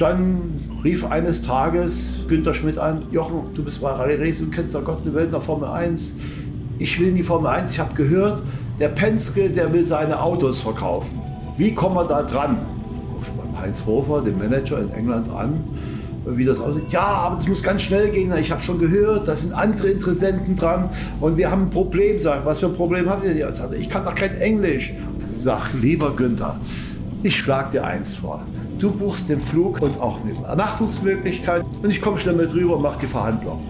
dann rief eines Tages Günter Schmidt an, Jochen, du bist bei Rallye Racing, du kennst ja Gott eine Welt nach Formel 1. Ich will in die Formel 1, ich habe gehört, der Penske, der will seine Autos verkaufen. Wie kommen wir da dran? Ruf beim Heinz Hofer, dem Manager in England an, wie das aussieht. Ja, aber es muss ganz schnell gehen. Ich habe schon gehört, da sind andere Interessenten dran und wir haben ein Problem. Sag, was für ein Problem habt ihr? Ja, ich kann doch kein Englisch. Sag, lieber Günther, ich schlage dir eins vor. Du buchst den Flug und auch eine Übernachtungsmöglichkeit und ich komme schnell mit rüber und mache die Verhandlung.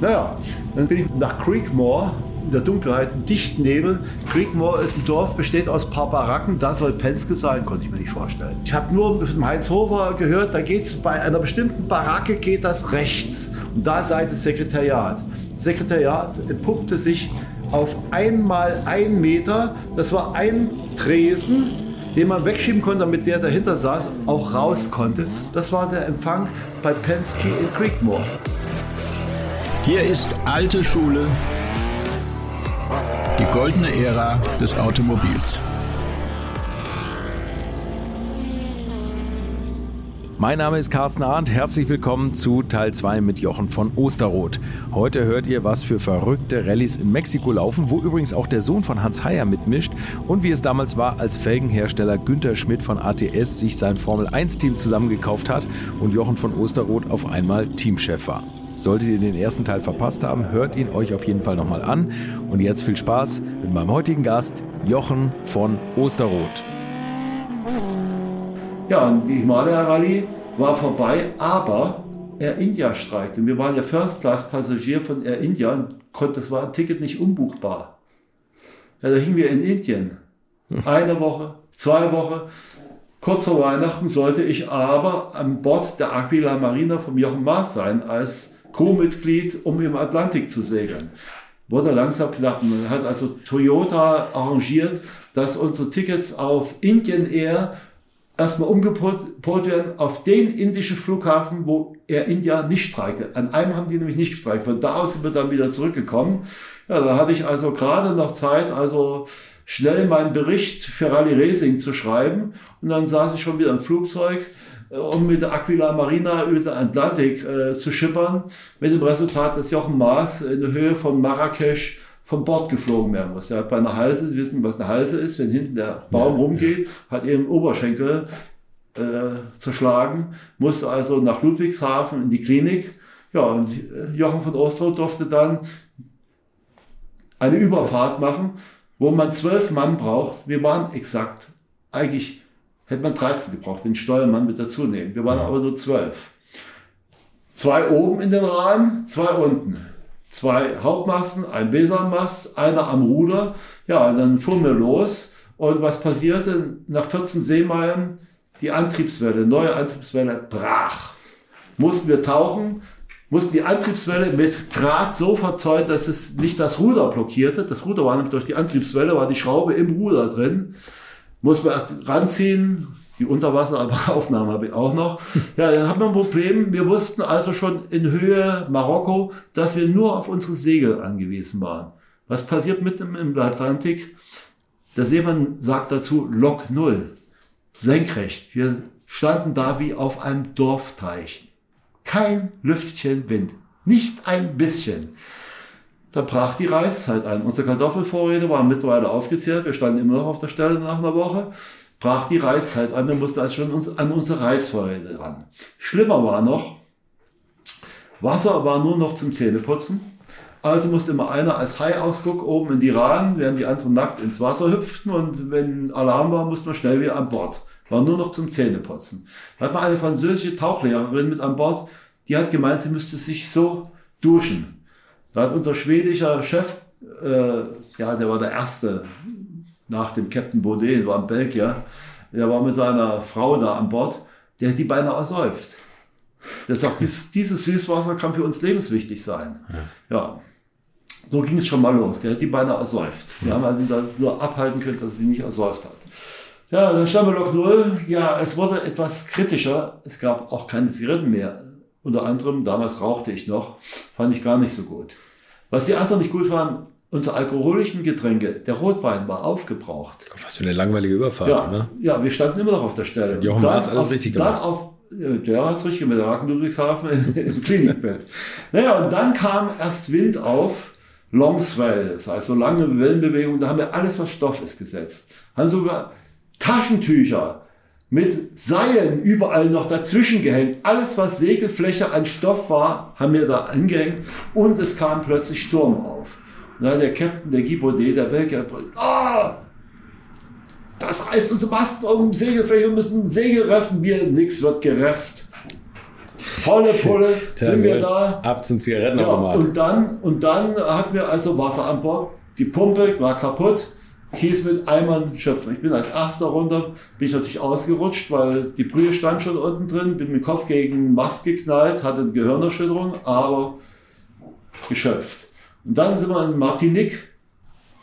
Naja, dann bin ich nach Creekmore in der Dunkelheit, im dichten Nebel. Creekmore ist ein Dorf, besteht aus ein paar Baracken. Da soll Penske sein, konnte ich mir nicht vorstellen. Ich habe nur dem Heinz Hofer gehört, da geht es bei einer bestimmten Baracke geht das rechts. Und da sei das Sekretariat. Das Sekretariat entpuppte sich auf einmal ein Meter. Das war ein Tresen, den man wegschieben konnte, damit der dahinter saß, auch raus konnte. Das war der Empfang bei Penske in Creekmore. Hier ist alte Schule, die goldene Ära des Automobils. Mein Name ist Carsten Arndt. Herzlich willkommen zu Teil 2 mit Jochen von Osterroth. Heute hört ihr, was für verrückte Rallyes in Mexiko laufen, wo übrigens auch der Sohn von Hans Heyer mitmischt und wie es damals war, als Felgenhersteller Günther Schmidt von ATS sich sein Formel 1-Team zusammengekauft hat und Jochen von Osterroth auf einmal Teamchef war. Solltet ihr den ersten Teil verpasst haben, hört ihn euch auf jeden Fall nochmal an. Und jetzt viel Spaß mit meinem heutigen Gast, Jochen von Osterroth. Ja, und die Himalaya Rallye war vorbei, aber Air India streikte. Wir waren ja First-Class-Passagier von Air India und konnte, das war ein Ticket nicht umbuchbar. Ja, da hingen wir in Indien. Eine Woche, zwei Wochen. Kurz vor Weihnachten sollte ich aber an Bord der Aquila Marina vom Jochen Maas sein, als Co-Mitglied, um im Atlantik zu segeln. Wurde langsam knapp. Man hat also Toyota arrangiert, dass unsere Tickets auf Indian Air erstmal umgepolt werden auf den indischen Flughafen, wo Air India nicht streikte. An einem haben die nämlich nicht gestreikt. Von da aus sind wir dann wieder zurückgekommen. Ja, da hatte ich also gerade noch Zeit, also schnell meinen Bericht für Rallye Racing zu schreiben. Und dann saß ich schon wieder im Flugzeug äh, um mit der Aquila Marina über den Atlantik äh, zu schippern, mit dem Resultat, dass Jochen Maas in der Höhe von Marrakesch vom Bord geflogen werden muss. Er hat bei einer Halse, Sie wissen, was eine Halse ist, wenn hinten der Baum ja, rumgeht, ja. hat ihren Oberschenkel äh, zerschlagen, musste also nach Ludwigshafen in die Klinik. Ja, und äh, Jochen von Ostrow durfte dann eine Überfahrt machen, wo man zwölf Mann braucht. Wir waren exakt eigentlich Hätte man 13 gebraucht, den Steuermann mit dazu nehmen. Wir waren aber nur 12. Zwei oben in den Rahmen, zwei unten. Zwei Hauptmasten, ein Besanmast, einer am Ruder. Ja, und dann fuhren wir los. Und was passierte? Nach 14 Seemeilen, die Antriebswelle, neue Antriebswelle, brach. Mussten wir tauchen, mussten die Antriebswelle mit Draht so verzeugen, dass es nicht das Ruder blockierte. Das Ruder war nämlich durch die Antriebswelle, war die Schraube im Ruder drin muss man ranziehen. Die Unterwasseraufnahme habe ich auch noch. Ja, dann haben wir ein Problem. Wir wussten also schon in Höhe Marokko, dass wir nur auf unsere Segel angewiesen waren. Was passiert mitten im Atlantik? Der Seemann sagt dazu Lok Null. Senkrecht. Wir standen da wie auf einem Dorfteich. Kein Lüftchen Wind. Nicht ein bisschen. Da brach die Reiszeit ein. Unsere Kartoffelvorräte waren mittlerweile aufgezehrt. Wir standen immer noch auf der Stelle nach einer Woche. Brach die Reiszeit ein. Wir mussten also schon uns, an unsere Reisvorräte ran. Schlimmer war noch, Wasser war nur noch zum Zähneputzen. Also musste immer einer als Hai-Ausguck oben in die Rahn, während die anderen nackt ins Wasser hüpften. Und wenn Alarm war, musste man schnell wieder an Bord. War nur noch zum Zähneputzen. Da hat man eine französische Tauchlehrerin mit an Bord, die hat gemeint, sie müsste sich so duschen. Da hat unser schwedischer Chef, äh, ja, der war der Erste nach dem Captain Baudet, war ein Belgier, der war mit seiner Frau da an Bord, der hat die beinahe ersäuft. Der sagt, dieses, dieses Süßwasser kann für uns lebenswichtig sein. Ja. ja. So ging es schon mal los. Der hat die beinahe ersäuft. Wir haben also dann nur abhalten können, dass sie nicht ersäuft hat. Ja, dann stand wir Lok 0. Ja, es wurde etwas kritischer. Es gab auch keine Zigaretten mehr. Unter anderem, damals rauchte ich noch, fand ich gar nicht so gut. Was die anderen nicht gut fanden, unsere alkoholischen Getränke, der Rotwein war aufgebraucht. Was für eine langweilige Überfahrt, ja, ne? Ja, wir standen immer noch auf der Stelle. Jochen Maas alles auf, richtig gemacht. Dann auf Der hat es richtig mit der lag in Ludwigshafen im Klinikbett. Naja, und dann kam erst Wind auf, Long Swells, also lange Wellenbewegung, da haben wir alles, was Stoff ist, gesetzt. Haben sogar Taschentücher mit Seilen überall noch dazwischen gehängt. Alles, was Segelfläche an Stoff war, haben wir da angehängt und es kam plötzlich Sturm auf. Na, der Captain, der Guy Baudet, der Belgier, ah, das reißt unsere Masten um Segelfläche, wir müssen Segel reffen. Wir, nix wird gerefft. Volle Pulle sind wir da. Ab zum Zigarettenautomat. Ja, und dann, und dann hatten wir also Wasser an Bord. Die Pumpe war kaputt. Hieß mit Eimern schöpfen. Ich bin als erster runter, bin ich natürlich ausgerutscht, weil die Brühe stand schon unten drin, bin mit dem Kopf gegen Mast geknallt, hatte eine Gehirnerschütterung, aber geschöpft. Und dann sind wir in Martinique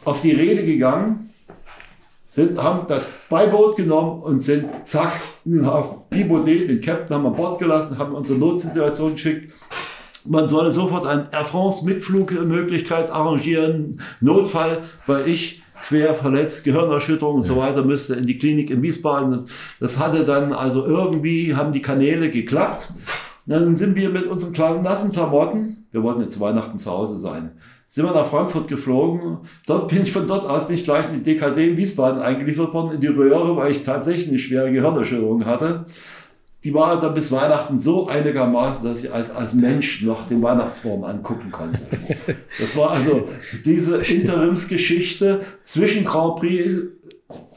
auf die Rede gegangen sind, haben das Beiboot genommen und sind zack in den Hafen. Pibaudet, den Captain, haben wir an Bord gelassen, haben unsere Notsituation geschickt. Man solle sofort eine Air France Mitflugmöglichkeit arrangieren, Notfall, weil ich schwer verletzt, Gehirnerschütterung und so weiter, müsste in die Klinik in Wiesbaden. Das, das hatte dann also irgendwie, haben die Kanäle geklappt. Dann sind wir mit unseren kleinen nassen Klamotten, wir wollten jetzt Weihnachten zu Hause sein, sind wir nach Frankfurt geflogen. Dort bin ich von dort aus bin ich gleich in die DKD in Wiesbaden eingeliefert worden, in die Röhre, weil ich tatsächlich eine schwere Gehirnerschütterung hatte. Die war dann bis Weihnachten so einigermaßen, dass ich als, als Mensch noch den Weihnachtsbaum angucken konnte. Das war also diese Interimsgeschichte zwischen Grand Prix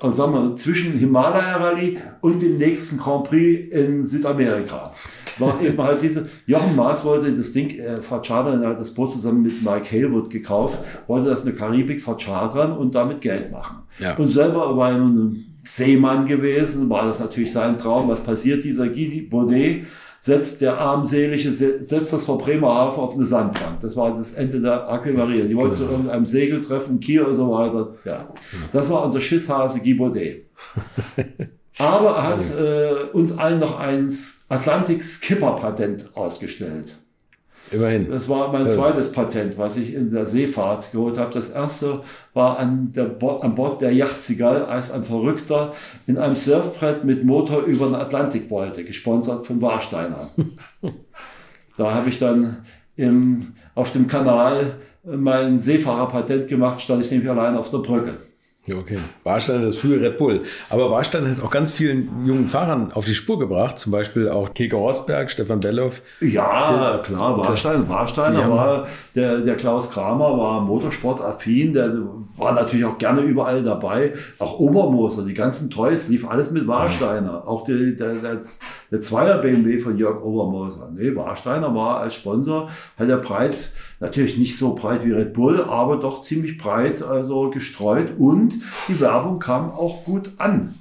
also sagen wir, zwischen Himalaya Rallye und dem nächsten Grand Prix in Südamerika. War eben halt diese, Jochen Maas wollte das Ding äh, verschadern, er hat das Boot zusammen mit Mike Halewood gekauft, wollte das in der Karibik verschadern und damit Geld machen. Ja. Und selber war er ein Seemann gewesen, war das natürlich sein Traum. Was passiert? Dieser Guy Baudet setzt der armselige, setzt das vor Bremerhaven auf eine Sandbank. Das war das Ende der Aquamaria. Die wollten zu Genau. irgendeinem Segeltreffen, Kiel und so weiter. Ja. Das war unser Schisshase Guy Baudet. Aber er hat äh, uns allen noch ein Atlantic Skipper Patent ausgestellt. Immerhin. Das war mein zweites Patent, was ich in der Seefahrt geholt habe. Das erste war an, der Bo an Bord der Yacht Seagull, als ein Verrückter in einem Surfbrett mit Motor über den Atlantik wollte, gesponsert von Warsteiner. da habe ich dann im, auf dem Kanal mein Seefahrerpatent gemacht, stand ich nämlich allein auf der Brücke. Ja, okay. Warstein das frühe Red Bull. Aber Warstein hat auch ganz vielen jungen Fahrern auf die Spur gebracht. Zum Beispiel auch Keke Rosberg, Stefan Belloff. Ja, klar, Warstein, Warsteiner war, der, der Klaus Kramer war motorsportaffin, der war natürlich auch gerne überall dabei. Auch Obermoser, die ganzen Toys, lief alles mit Warsteiner. Auch die, der, der, der Zweier BMW von Jörg Obermoser. Nee, Warsteiner war als Sponsor, hat er breit, natürlich nicht so breit wie Red Bull, aber doch ziemlich breit, also gestreut und die Werbung kam auch gut an.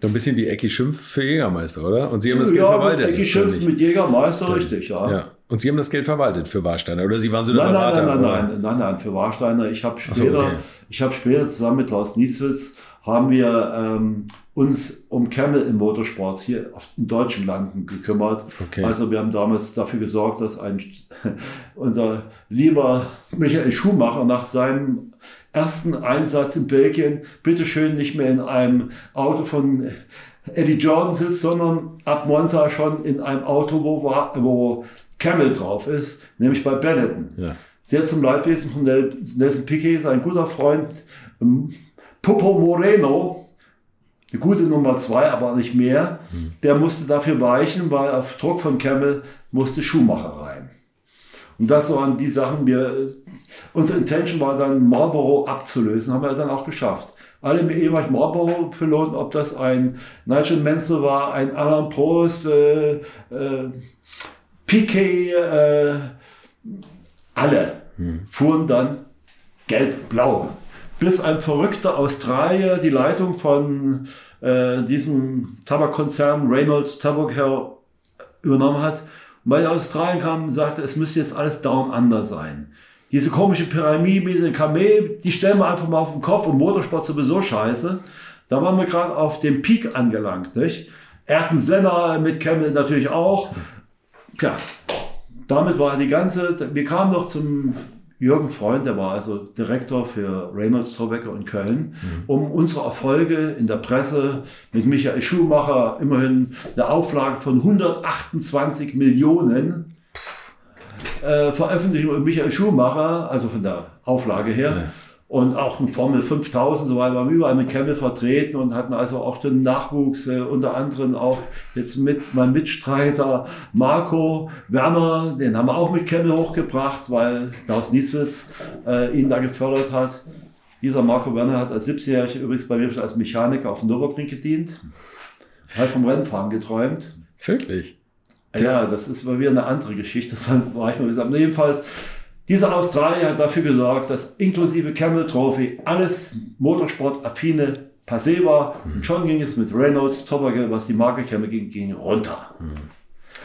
So ein bisschen wie Ecki Schimpf für Jägermeister, oder? Und Sie haben das Geld ja, verwaltet. mit Ecki Schimpf mit Jägermeister, richtig, ja. Ja. Und Sie haben das Geld verwaltet für Warsteiner. Oder Sie waren so Nein, nein, Berater. nein, nein, oder? nein, nein, nein, für Warsteiner. Ich habe so, später, okay. ich habe später zusammen mit Klaus Nietzwitz haben wir ähm, uns um Camel im Motorsport hier auf, in deutschen Landen gekümmert. Okay. Also wir haben damals dafür gesorgt, dass ein unser lieber Michael Schumacher nach seinem ersten Einsatz in Belgien bitteschön nicht mehr in einem Auto von Eddie Jordan sitzt, sondern ab Monza schon in einem Auto, wo, wo Camel drauf ist, nämlich bei Benetton. Ja. Sehr zum Leidwesen von Nelson Piquet, sein guter Freund ähm, Popo Moreno, eine gute Nummer zwei, aber nicht mehr, der musste dafür weichen, weil auf Druck von Camel musste Schumacher rein. Und das waren die Sachen, wir, unsere Intention war dann Marlboro abzulösen, haben wir dann auch geschafft. Alle ehemaligen Marlboro-Piloten, ob das ein Nigel Mansell war, ein Alain Prost, äh, äh, Piquet, äh, alle fuhren dann gelb-blau. Bis ein verrückter Australier die Leitung von äh, diesem Tabakkonzern Reynolds Tobacco übernommen hat. Weil er aus Australien kam und sagte, es müsste jetzt alles down under sein. Diese komische Pyramide mit den Kamel, die stellen wir einfach mal auf den Kopf und Motorsport sowieso scheiße. Da waren wir gerade auf dem Peak angelangt, nicht? Ayrton Senna mit Camel natürlich auch. Tja, damit war die ganze, wir kamen noch zum Jürgen Freund, der war also Direktor für Reynolds Torbecker in Köln, um unsere Erfolge in der Presse mit Michael Schumacher, immerhin eine Auflage von 128 Millionen äh, Veröffentlichung mit Michael Schumacher, also von der Auflage her. Ja. Und auch ein Formel 5000, so weiter, waren wir überall mit Camel vertreten und hatten also auch den Nachwuchs, äh, unter anderem auch jetzt mit meinem Mitstreiter Marco Werner, den haben wir auch mit Camel hochgebracht, weil Klaus Nieswitz äh, ihn da gefördert hat. Dieser Marco Werner hat als 17-Jähriger übrigens bei mir schon als Mechaniker auf dem Nürburgring gedient, hat vom Rennfahren geträumt. Wirklich? Ja, das ist mal wieder eine andere Geschichte. Das war ich mal gesagt. Jedenfalls, dieser Australier hat dafür gesorgt, dass inklusive Camel Trophy alles Motorsport-affine passé war. Und schon ging es mit Reynolds, Topperge, was die Marke Camel ging, ging runter.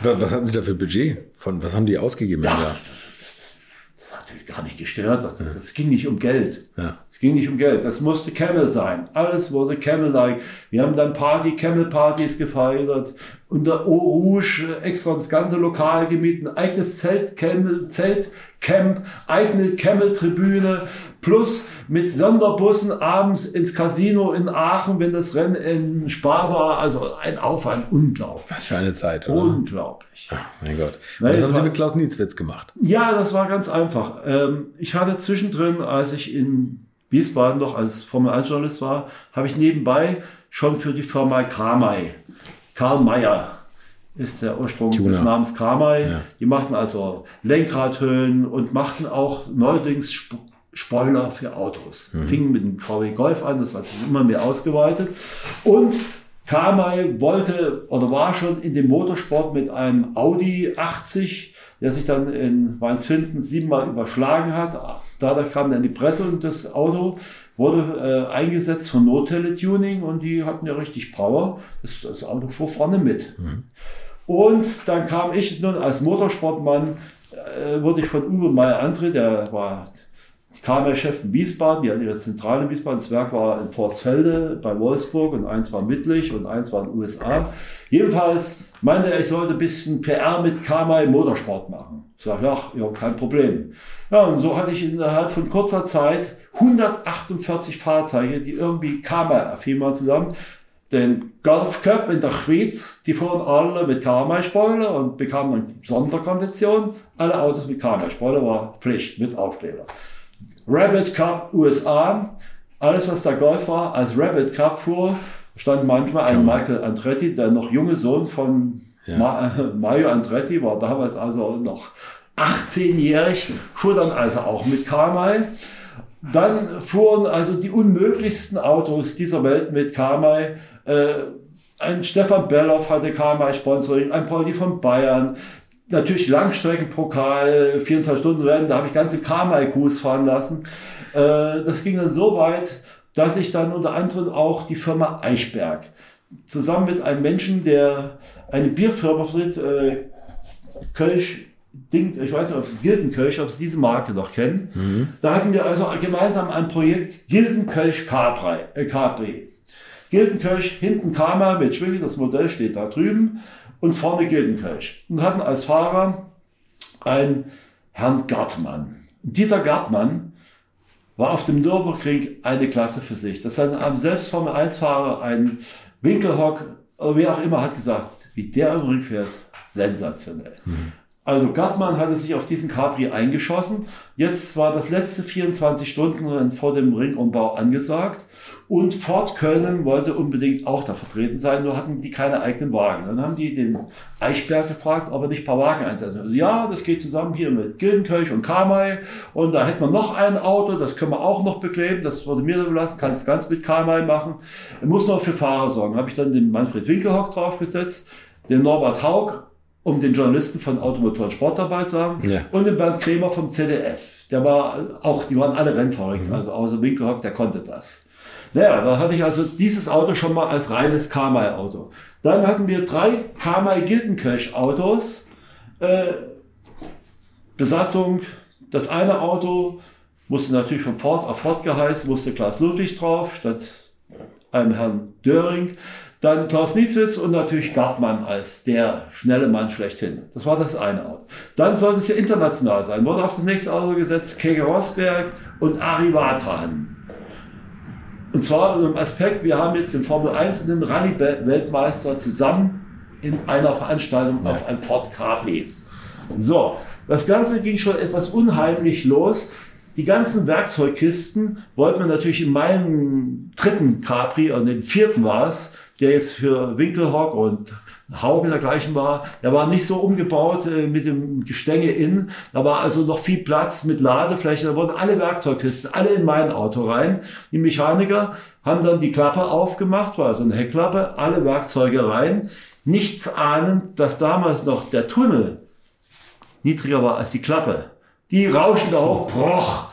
Wa- Was hatten Sie da für Budget? Von was haben die ausgegeben? Ja, das, das, das, hat gar nicht gestört. Das, das, ging nicht um Geld. Ja. Es ging nicht um Geld. Das musste Camel sein. Alles wurde Camel-like. Wir haben dann Party, Camel-Partys gefeiert. Unter Eau Rouge äh, extra das ganze Lokal gemietet. Ein eigenes Zelt, Camel, Zeltcamp, eigene Camel-Tribüne. Plus mit Sonderbussen abends ins Casino in Aachen, wenn das Rennen in Spa war. Also ein Aufwand. Unglaublich. Was für eine Zeit, oder? Unglaublich. Mein Gott. Und was haben Sie mit Klaus Nietzwitz gemacht? Ja, das war ganz einfach. Ähm, ich hatte zwischendrin, als ich in Wiesbaden noch als Formel-1-Journalist war, habe ich nebenbei schon für die Firma Kramay, Karl Mayer ist der Ursprung Tuner. des Namens Kramay. Ja. Die machten also Lenkradhüllen und machten auch neuerdings Sp Spoiler für Autos. Fingen mit dem VW Golf an, das hat sich immer mehr ausgeweitet. Und Kamai wollte oder war schon in dem Motorsport mit einem Audi 80, der sich dann in Weinsfinden siebenmal überschlagen hat. Dadurch kam dann die Presse und das Auto wurde äh, eingesetzt von No-Tele-Tuning und die hatten ja richtig Power. Das, das Auto fuhr vorne mit. Und dann kam ich nun als Motorsportmann, äh, wurde ich von Uwe Meyer-Andre, der war KMR-Chef in Wiesbaden, die hatten ihre Zentrale in Wiesbaden, das Werk war in Forstfelde bei Wolfsburg und eins war Mittlich und eins war in den USA. Jedenfalls meinte er, ich sollte ein bisschen PR mit KMI Motorsport machen. Ich sage, ja, ja, kein Problem. Ja, und so hatte ich innerhalb von kurzer Zeit 148 Fahrzeuge, die irgendwie KMI-affin waren zusammen. Den Golf Cup in der Schweiz, die fuhren alle mit KMI-Spoiler und bekamen dann Sonderkonditionen. Alle Autos mit KMI-Spoiler war Pflicht mit Aufkleber. Rabbit Cup USA, alles was der Golf war, als Rabbit Cup fuhr, stand manchmal ein Michael Andretti, der noch junge Sohn von Ma Mario Andretti, war damals also noch 18-jährig, fuhr dann also auch mit Kamai. Dann fuhren also die unmöglichsten Autos dieser Welt mit Kamai. Äh, ein Stefan Belloff hatte Kamai-Sponsoring, ein Pauli von Bayern, natürlich Langstreckenpokal, 24-Stunden-Rennen, da habe ich ganze Kamai-Crews fahren lassen. Äh, das ging dann so weit, dass ich dann unter anderem auch die Firma Eichberg zusammen mit einem Menschen, der eine Bierfirma vertritt, äh, Kölsch, Ding, ich weiß nicht, ob es Gildenkölsch, ob Sie diese Marke noch kennen. Da hatten wir also gemeinsam ein Projekt Gildenkölsch Capri. Äh, Capri. Gildenkölsch, hinten Kama mit Schwinge, das Modell steht da drüben und vorne Gildenkölsch. Und hatten als Fahrer einen Herrn Gartmann. Und dieser Gartmann war auf dem Nürburgring eine Klasse für sich. Das hat am selbst Formel 1-Fahrer, ein Winkelhock, oder wie auch immer, hat gesagt, wie der im Ring fährt, sensationell. Also Gartmann hatte sich auf diesen Capri eingeschossen. Jetzt war das letzte 24-Stunden-Rennen vor dem Ringumbau angesagt. Und Ford Köln wollte unbedingt auch da vertreten sein, nur hatten die keine eigenen Wagen. Dann haben die den Eichberg gefragt, ob er nicht ein paar Wagen einsetzen will. Ja, das geht zusammen hier mit Gildenkirch und Kamai. Und da hätten wir noch ein Auto, das können wir auch noch bekleben. Das wurde mir überlassen, kannst du ganz mit Kamai machen. Er muss noch für Fahrer sorgen. Habe ich dann den Manfred Winkelhock draufgesetzt, den Norbert Haug, um den Journalisten von Automotor und Sportarbeit sagen, Ja. und den Bernd Kremer vom ZDF. Der war auch, die waren alle rennverrückt, also außer Winkelhock, der konnte das. Naja, da hatte ich also dieses Auto schon mal als reines Kamai-Auto. Dann hatten wir drei Kamai-Gildenkirch-Autos. Äh, Besatzung, das eine Auto musste natürlich von Ford auf Ford geheißen, musste Klaus Ludwig drauf, statt einem Herrn Döring. Dann Klaus Nietzwitz und natürlich Gartmann als der schnelle Mann schlechthin. Das war das eine Auto. Dann sollte es ja international sein. Wurde auf das nächste Auto gesetzt Kege Rosberg und Ari Vatan. Und zwar im Aspekt, wir haben jetzt den Formel 1 und den Rallye-Weltmeister zusammen in einer Veranstaltung ja. auf einem Ford Capri. So, das Ganze ging schon etwas unheimlich los. Die ganzen Werkzeugkisten wollten wir natürlich in meinem dritten Capri, und dem vierten war es, der jetzt für Winkelhock und Hauge dergleichen war. Der war nicht so umgebaut äh, mit dem Gestänge in. Da war also noch viel Platz mit Ladefläche. Da wurden alle Werkzeugkisten, alle in mein Auto rein. Die Mechaniker haben dann die Klappe aufgemacht, war also eine Heckklappe, alle Werkzeuge rein. Nichts ahnend, dass damals noch der Tunnel niedriger war als die Klappe. Die rauschen da hoch, broch,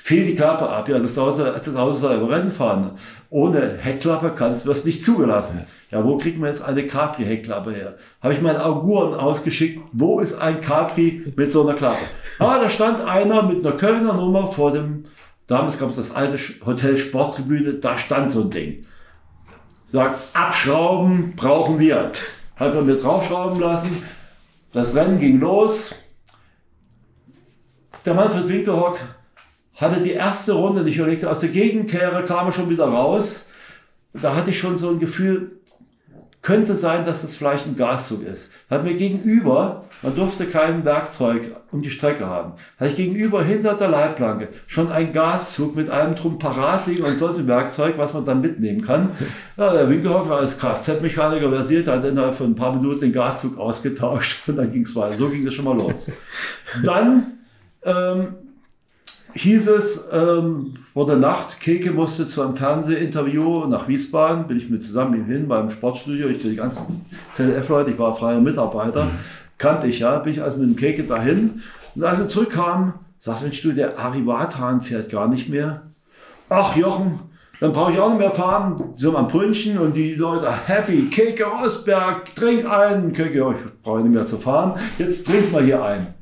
fiel die Klappe ab. Ja, das Auto, das Auto soll über Rennen fahren. Ohne Heckklappe kannst du das nicht zugelassen. Ja. ja, wo kriegt man jetzt eine Capri-Heckklappe her? Habe ich meinen Auguren ausgeschickt, wo ist ein Capri mit so einer Klappe? Ah, da stand einer mit einer Kölner Nummer vor dem, damals gab es das alte Hotel Sporttribüne, da stand so ein Ding. Sagt, abschrauben brauchen wir. Hat man mir draufschrauben lassen. Das Rennen ging los. Der Manfred Winkelhock hatte die erste Runde nicht überlegt, aus der Gegenkehre kam er schon wieder raus. Da hatte ich schon so ein Gefühl, könnte sein, dass das vielleicht ein Gaszug ist. Da hat mir gegenüber, man durfte kein Werkzeug um die Strecke haben, hatte ich gegenüber hinter der Leitplanke schon einen Gaszug mit einem drum parat liegen und sonst ein Werkzeug, was man dann mitnehmen kann. Ja, der Winkelhocker als Kfz-Mechaniker versiert hat innerhalb von ein paar Minuten den Gaszug ausgetauscht und dann ging es weiter. So ging das schon mal los. Dann ähm, hieß es, ähm, wurde Nacht, Keke musste zu einem Fernsehinterview nach Wiesbaden, bin ich mit zusammen hin beim Sportstudio, ich die ganzen ZDF-Leute, ich war freier Mitarbeiter, mhm. kannte ich ja, bin ich also mit dem Keke dahin und als wir zurückkamen, sagte Mensch du, der Ari Watan fährt gar nicht mehr. Ach Jochen, dann brauche ich auch nicht mehr fahren. So am Brünnchen und die Leute happy. Keke Rosberg, trink einen. Keke, ich brauche nicht mehr zu fahren. Jetzt trink mal hier ein.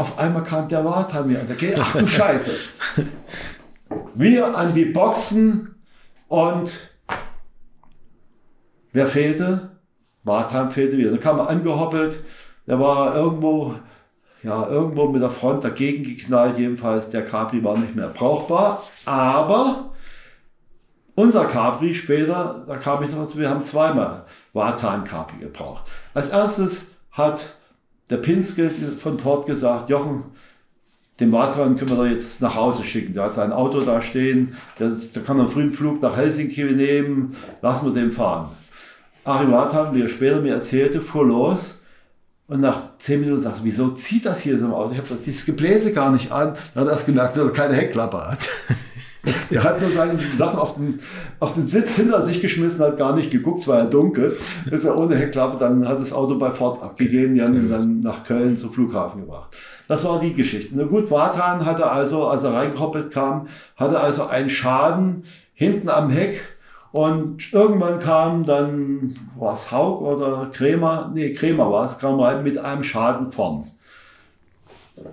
Auf einmal kam der Wartan mir an. Der geht, ach du Scheiße. Wir an die Boxen und wer fehlte? Wartan fehlte wieder. Dann kam er angehoppelt. Der war irgendwo, ja, irgendwo mit der Front dagegen geknallt. Jedenfalls, der Capri war nicht mehr brauchbar. Aber unser Capri später, da kam ich noch dazu, wir haben zweimal Wartan Capri gebraucht. Als erstes hat der Pinske von Port gesagt, Jochen, den Matran können wir da jetzt nach Hause schicken. Der hat sein Auto da stehen, der, der kann einen frühen Flug nach Helsinki nehmen, lassen wir den fahren. Ari Matan, wie er später mir erzählte, fuhr los und nach zehn Minuten sagte, wieso zieht das hier so im Auto? Ich habe dieses Gebläse gar nicht an. Dann hat er erst gemerkt, dass er keine Heckklappe hat. Der hat nur seine Sachen auf den, auf den Sitz hinter sich geschmissen, hat gar nicht geguckt, es war ja dunkel. Ist er ohne Heckklappe, dann hat das Auto bei Ford abgegeben, die haben ihn dann nach Köln zum Flughafen gebracht. Das war die Geschichte. Na gut, Wartan hatte also, als er reingehoppelt kam, hatte also einen Schaden hinten am Heck. Und irgendwann kam dann, war es Haug oder Krämer? Nee, Krämer war es, kam rein mit einem Schaden vorn.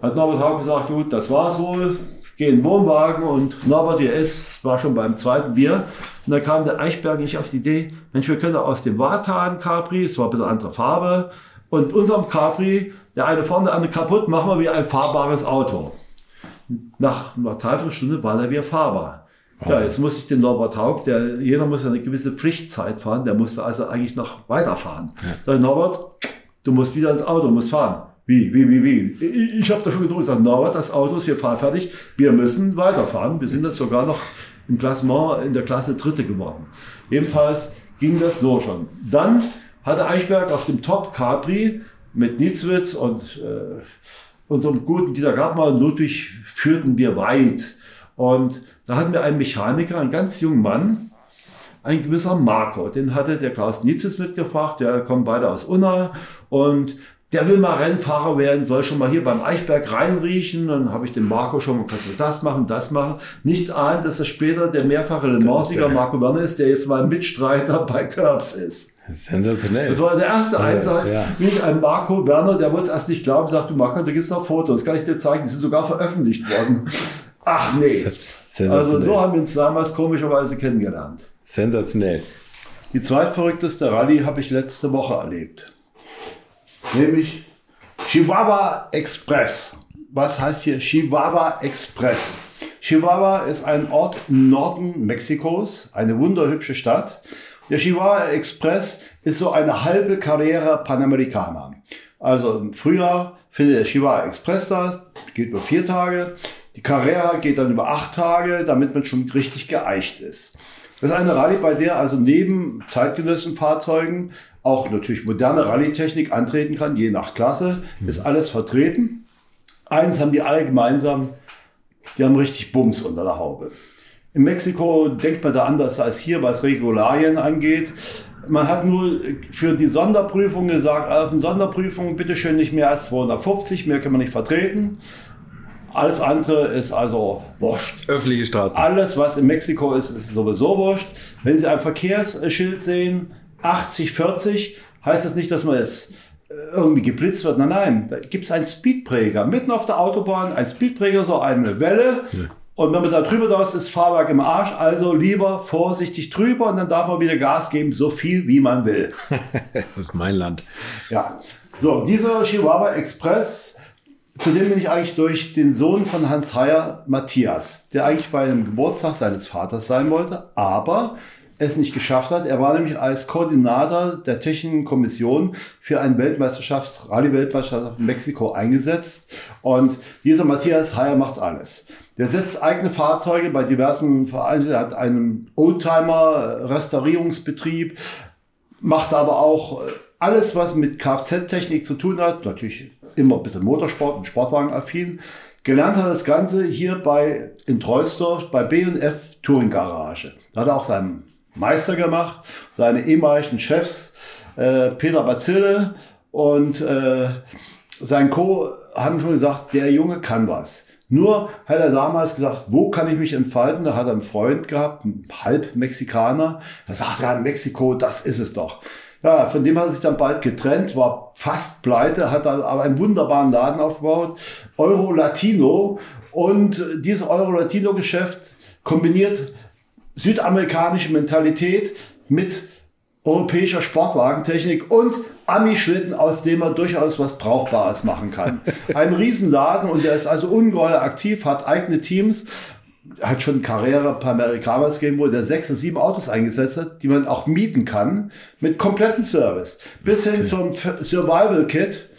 Hat Norbert Haug gesagt, gut, das war's wohl, gehe in den Wohnwagen und Norbert IS war schon beim zweiten Bier. Und dann kam der Eichberg nicht auf die Idee, Mensch, wir können aus dem Wartan Capri, es war ein bisschen andere Farbe, und unserem Capri, der eine vorne, der andere kaputt, machen wir wie ein fahrbares Auto. Nach einer Dreiviertelstunde war der wieder fahrbar. Ja, jetzt muss ich den Norbert Haug, der, jeder muss eine gewisse Pflichtzeit fahren, der musste also eigentlich noch weiterfahren. Ja. Sag Norbert, du musst wieder ins Auto, musst fahren. Wie, wie, wie, wie? Ich habe da schon gedrückt, gesagt, Norbert, das Auto ist hier fahrfertig, wir müssen weiterfahren. Wir sind jetzt sogar noch im Klassement in der Klasse Dritte geworden. Jedenfalls ging das so schon. Dann hatte Eichberg auf dem Top Capri mit Nitzwitz und äh, unserem guten Dieter Gartmann Ludwig führten wir weit. Und da hatten wir einen Mechaniker, einen ganz jungen Mann, ein gewisser Marco, den hatte der Klaus Nietzsche mitgebracht, der kommt beide aus Unna und der will mal Rennfahrer werden, soll schon mal hier beim Eichberg reinriechen. Dann habe ich den Marco schon, kannst du das machen, das machen. Nicht ahnt, dass es später der mehrfache Le Mans-Sieger Marco Werner ist, der jetzt mal Mitstreiter bei Curbs ist. Sensationell. Das war der erste Einsatz, ja. wie ich ein Marco Werner, der wollte es erst nicht glauben, sagt, du Marco, da gibt es noch Fotos, kann ich dir zeigen, die sind sogar veröffentlicht worden. Ach nee. Also so haben wir uns damals komischerweise kennengelernt. Sensationell. Die zweitverrückteste Rallye habe ich letzte Woche erlebt. Nämlich Chihuahua Express. Was heißt hier Chihuahua Express? Chihuahua ist ein Ort im Norden Mexikos, eine wunderhübsche Stadt. Der Chihuahua Express ist so eine halbe Karriere Panamericana. Also im Frühjahr findet der Chihuahua Express da, geht über vier Tage. Die Carrera geht dann über acht Tage, damit man schon richtig geeicht ist. Das ist eine Rallye, bei der also neben zeitgenössischen Fahrzeugen auch natürlich moderne Rallye-Technik antreten kann, je nach Klasse, ist alles vertreten. Eins haben die alle gemeinsam, die haben richtig Bums unter der Haube. In Mexiko denkt man da anders als hier, was Regularien angeht. Man hat nur für die Sonderprüfung gesagt, auf den Sonderprüfungen bitteschön nicht mehr als 250, mehr kann man nicht vertreten. Alles andere ist also wurscht. Öffentliche Straßen. Alles, was in Mexiko ist, ist sowieso wurscht. Wenn Sie ein Verkehrsschild sehen, 80, 40, heißt das nicht, dass man jetzt irgendwie geblitzt wird. Nein, nein, da gibt es einen Speedpräger. Mitten auf der Autobahn, ein Speedpräger, so eine Welle. Ja. Und wenn man da drüber da ist, ist Fahrwerk im Arsch. Also lieber vorsichtig drüber und dann darf man wieder Gas geben, so viel wie man will. das ist mein Land. Ja. So, dieser Chihuahua Express, zu dem bin ich eigentlich durch den Sohn von Hans Heyer, Matthias, der eigentlich bei einem Geburtstag seines Vaters sein wollte, aber es nicht geschafft hat. Er war nämlich als Koordinator der Technischen Kommission für ein Weltmeisterschafts Rallye-Weltmeisterschaft in Mexiko eingesetzt. Und dieser Matthias Heyer macht alles. Der setzt eigene Fahrzeuge bei diversen Vereinen. Er hat einen Oldtimer-Restaurierungsbetrieb, macht aber auch äh, alles, was mit Kfz-Technik zu tun hat. Natürlich immer ein bisschen Motorsport und Sportwagen-affin. Gelernt hat das Ganze hier bei, in Treusdorf bei B&F Touring Garage. Da hat er auch seinen Meister gemacht, seine ehemaligen Chefs, äh, Peter Bazille und äh, sein Co. haben schon gesagt, der Junge kann was. Nur hat er damals gesagt, wo kann ich mich entfalten? Da hat er einen Freund gehabt, einen Halb-Mexikaner. Da sagt er, Mexiko, das ist es doch. Ja, von dem hat er sich dann bald getrennt, war fast pleite, hat dann aber einen wunderbaren Laden aufgebaut, Euro Latino. Und dieses Euro Latino Geschäft kombiniert südamerikanische Mentalität mit europäischer Sportwagentechnik und Ami-Schlitten, aus dem man durchaus was Brauchbares machen kann. Ein Riesenladen und der ist also ungeheuer aktiv, hat eigene Teams, hat schon Karriere bei Amerikaners gegeben, wo der sechs und sieben Autos eingesetzt hat, die man auch mieten kann, mit kompletten Service. Bis hin zum Survival Kit.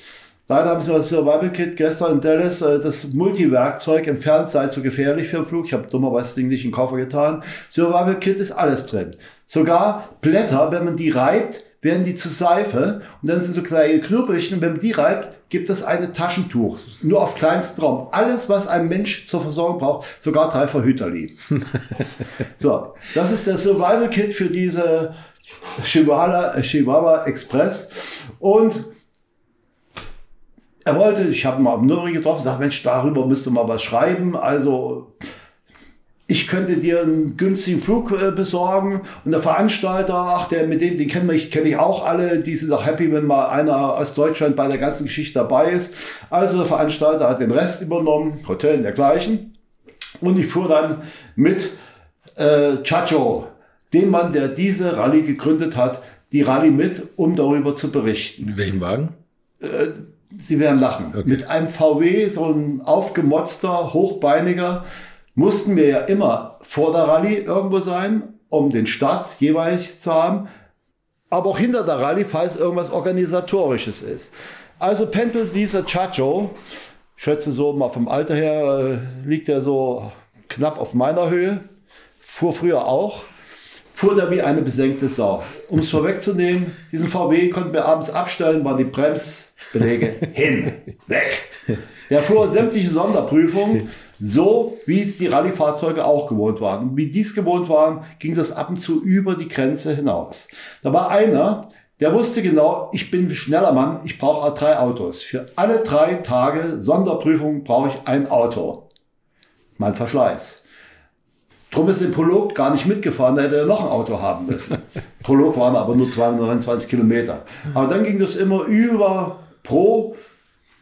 Leider haben sie das Survival Kit gestern in Dallas, äh, das Multiwerkzeug entfernt sei zu gefährlich für den Flug. Ich habe dummerweise das Ding nicht in den Koffer getan. Survival Kit ist alles drin. Sogar Blätter, wenn man die reibt, werden die zu Seife und dann sind so kleine Knüppelchen und wenn man die reibt, gibt es eine Taschentuch. Nur auf kleinsten Raum. Alles, was ein Mensch zur Versorgung braucht, sogar drei Verhüterli. so, das ist der Survival Kit für diese Chihuahua, äh, Chihuahua Express und er wollte, ich habe mal am Nürnberg getroffen, sagt, Mensch, darüber müsste mal was schreiben. Also ich könnte dir einen günstigen Flug äh, besorgen und der Veranstalter, ach, der mit dem, den kennen wir, kenne ich auch alle, die sind doch happy, wenn mal einer aus Deutschland bei der ganzen Geschichte dabei ist. Also der Veranstalter hat den Rest übernommen, Hotel und dergleichen. Und ich fuhr dann mit äh, Chacho, dem Mann, der diese Rallye gegründet hat, die Rallye mit, um darüber zu berichten. Welchen Wagen? Äh, Sie werden lachen. Okay. Mit einem VW, so ein aufgemotzter, hochbeiniger, mussten wir ja immer vor der Rallye irgendwo sein, um den Start jeweils zu haben, aber auch hinter der Rallye, falls irgendwas Organisatorisches ist. Also pendelt dieser Chacho, schätze so mal vom Alter her, äh, liegt er so knapp auf meiner Höhe, fuhr früher auch, fuhr da wie eine besenkte Sau. Um es vorwegzunehmen, diesen VW konnten wir abends abstellen, waren die Bremsbeläge hin, weg. Der fuhr sämtliche Sonderprüfungen, so wie es die Rallye-Fahrzeuge auch gewohnt waren. Und wie dies gewohnt waren, ging das ab und zu über die Grenze hinaus. Da war einer, der wusste genau, ich bin schneller Mann, ich brauche drei Autos. Für alle drei Tage Sonderprüfung brauche ich ein Auto. Mein Verschleiß. Drum ist der Prolog gar nicht mitgefahren, da hätte er noch ein Auto haben müssen. Prolog waren aber nur 229 Kilometer. Aber dann ging das immer über pro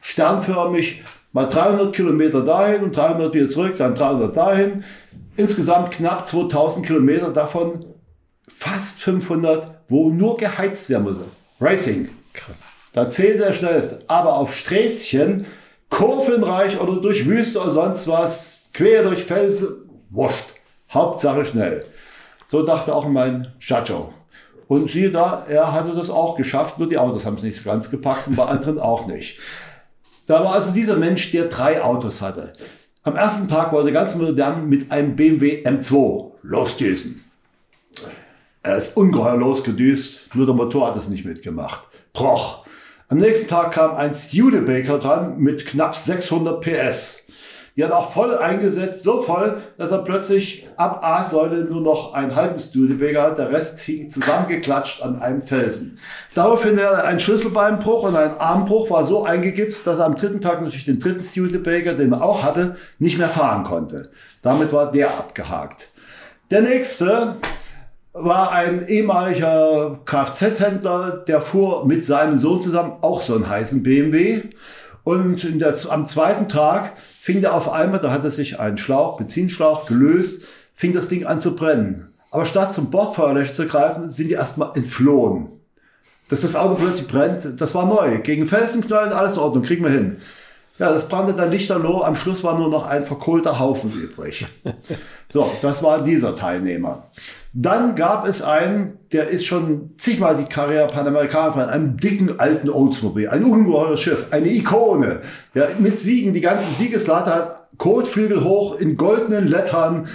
sternförmig mal 300 Kilometer dahin und 300 wieder zurück, dann 300 dahin. Insgesamt knapp 2000 Kilometer, davon fast 500 wo nur geheizt werden muss. Racing. Krass. Da zählt der schnellste. Aber auf Sträßchen, kurvenreich oder durch Wüste oder sonst was, quer durch Felsen, wurscht. Hauptsache schnell. So dachte auch mein Chacho. Und siehe da, er hatte das auch geschafft, nur die Autos haben es nicht ganz gepackt und bei anderen auch nicht. Da war also dieser Mensch, der drei Autos hatte. Am ersten Tag wollte er ganz modern mit einem BMW M2 losdüsen. Er ist ungeheuer losgedüst, nur der Motor hat es nicht mitgemacht. Proch. Am nächsten Tag kam ein Studebaker dran mit knapp 600 PS. Die hat auch voll eingesetzt, so voll, dass er plötzlich ab A-Säule nur noch einen halben Studebaker hat. Der Rest hing zusammengeklatscht an einem Felsen. Daraufhin er ein Schlüsselbeinbruch und ein Armbruch war so eingegipst, dass er am dritten Tag natürlich den dritten Studebaker, den er auch hatte, nicht mehr fahren konnte. Damit war der abgehakt. Der nächste war ein ehemaliger Kfz-Händler, der fuhr mit seinem Sohn zusammen auch so einen heißen BMW. Und der, am zweiten Tag fing der auf einmal, da hatte sich ein Schlauch, Benzinschlauch gelöst, fing das Ding an zu brennen. Aber statt zum Bordfeuerlöscher zu greifen, sind die erstmal entflohen. Dass das Auto plötzlich brennt, das war neu. Gegen Felsen knallen, alles in Ordnung, kriegen wir hin. Ja, das brannte dann lichterloh. Am Schluss war nur noch ein verkohlter Haufen übrig. So, das war dieser Teilnehmer. Dann gab es einen, der ist schon zigmal die Karriere Panamerikaner von einem dicken alten Oldsmobile, ein ungeheures Schiff, eine Ikone, der mit Siegen die ganze Siegeslatte hat, Kotflügel hoch in goldenen Lettern,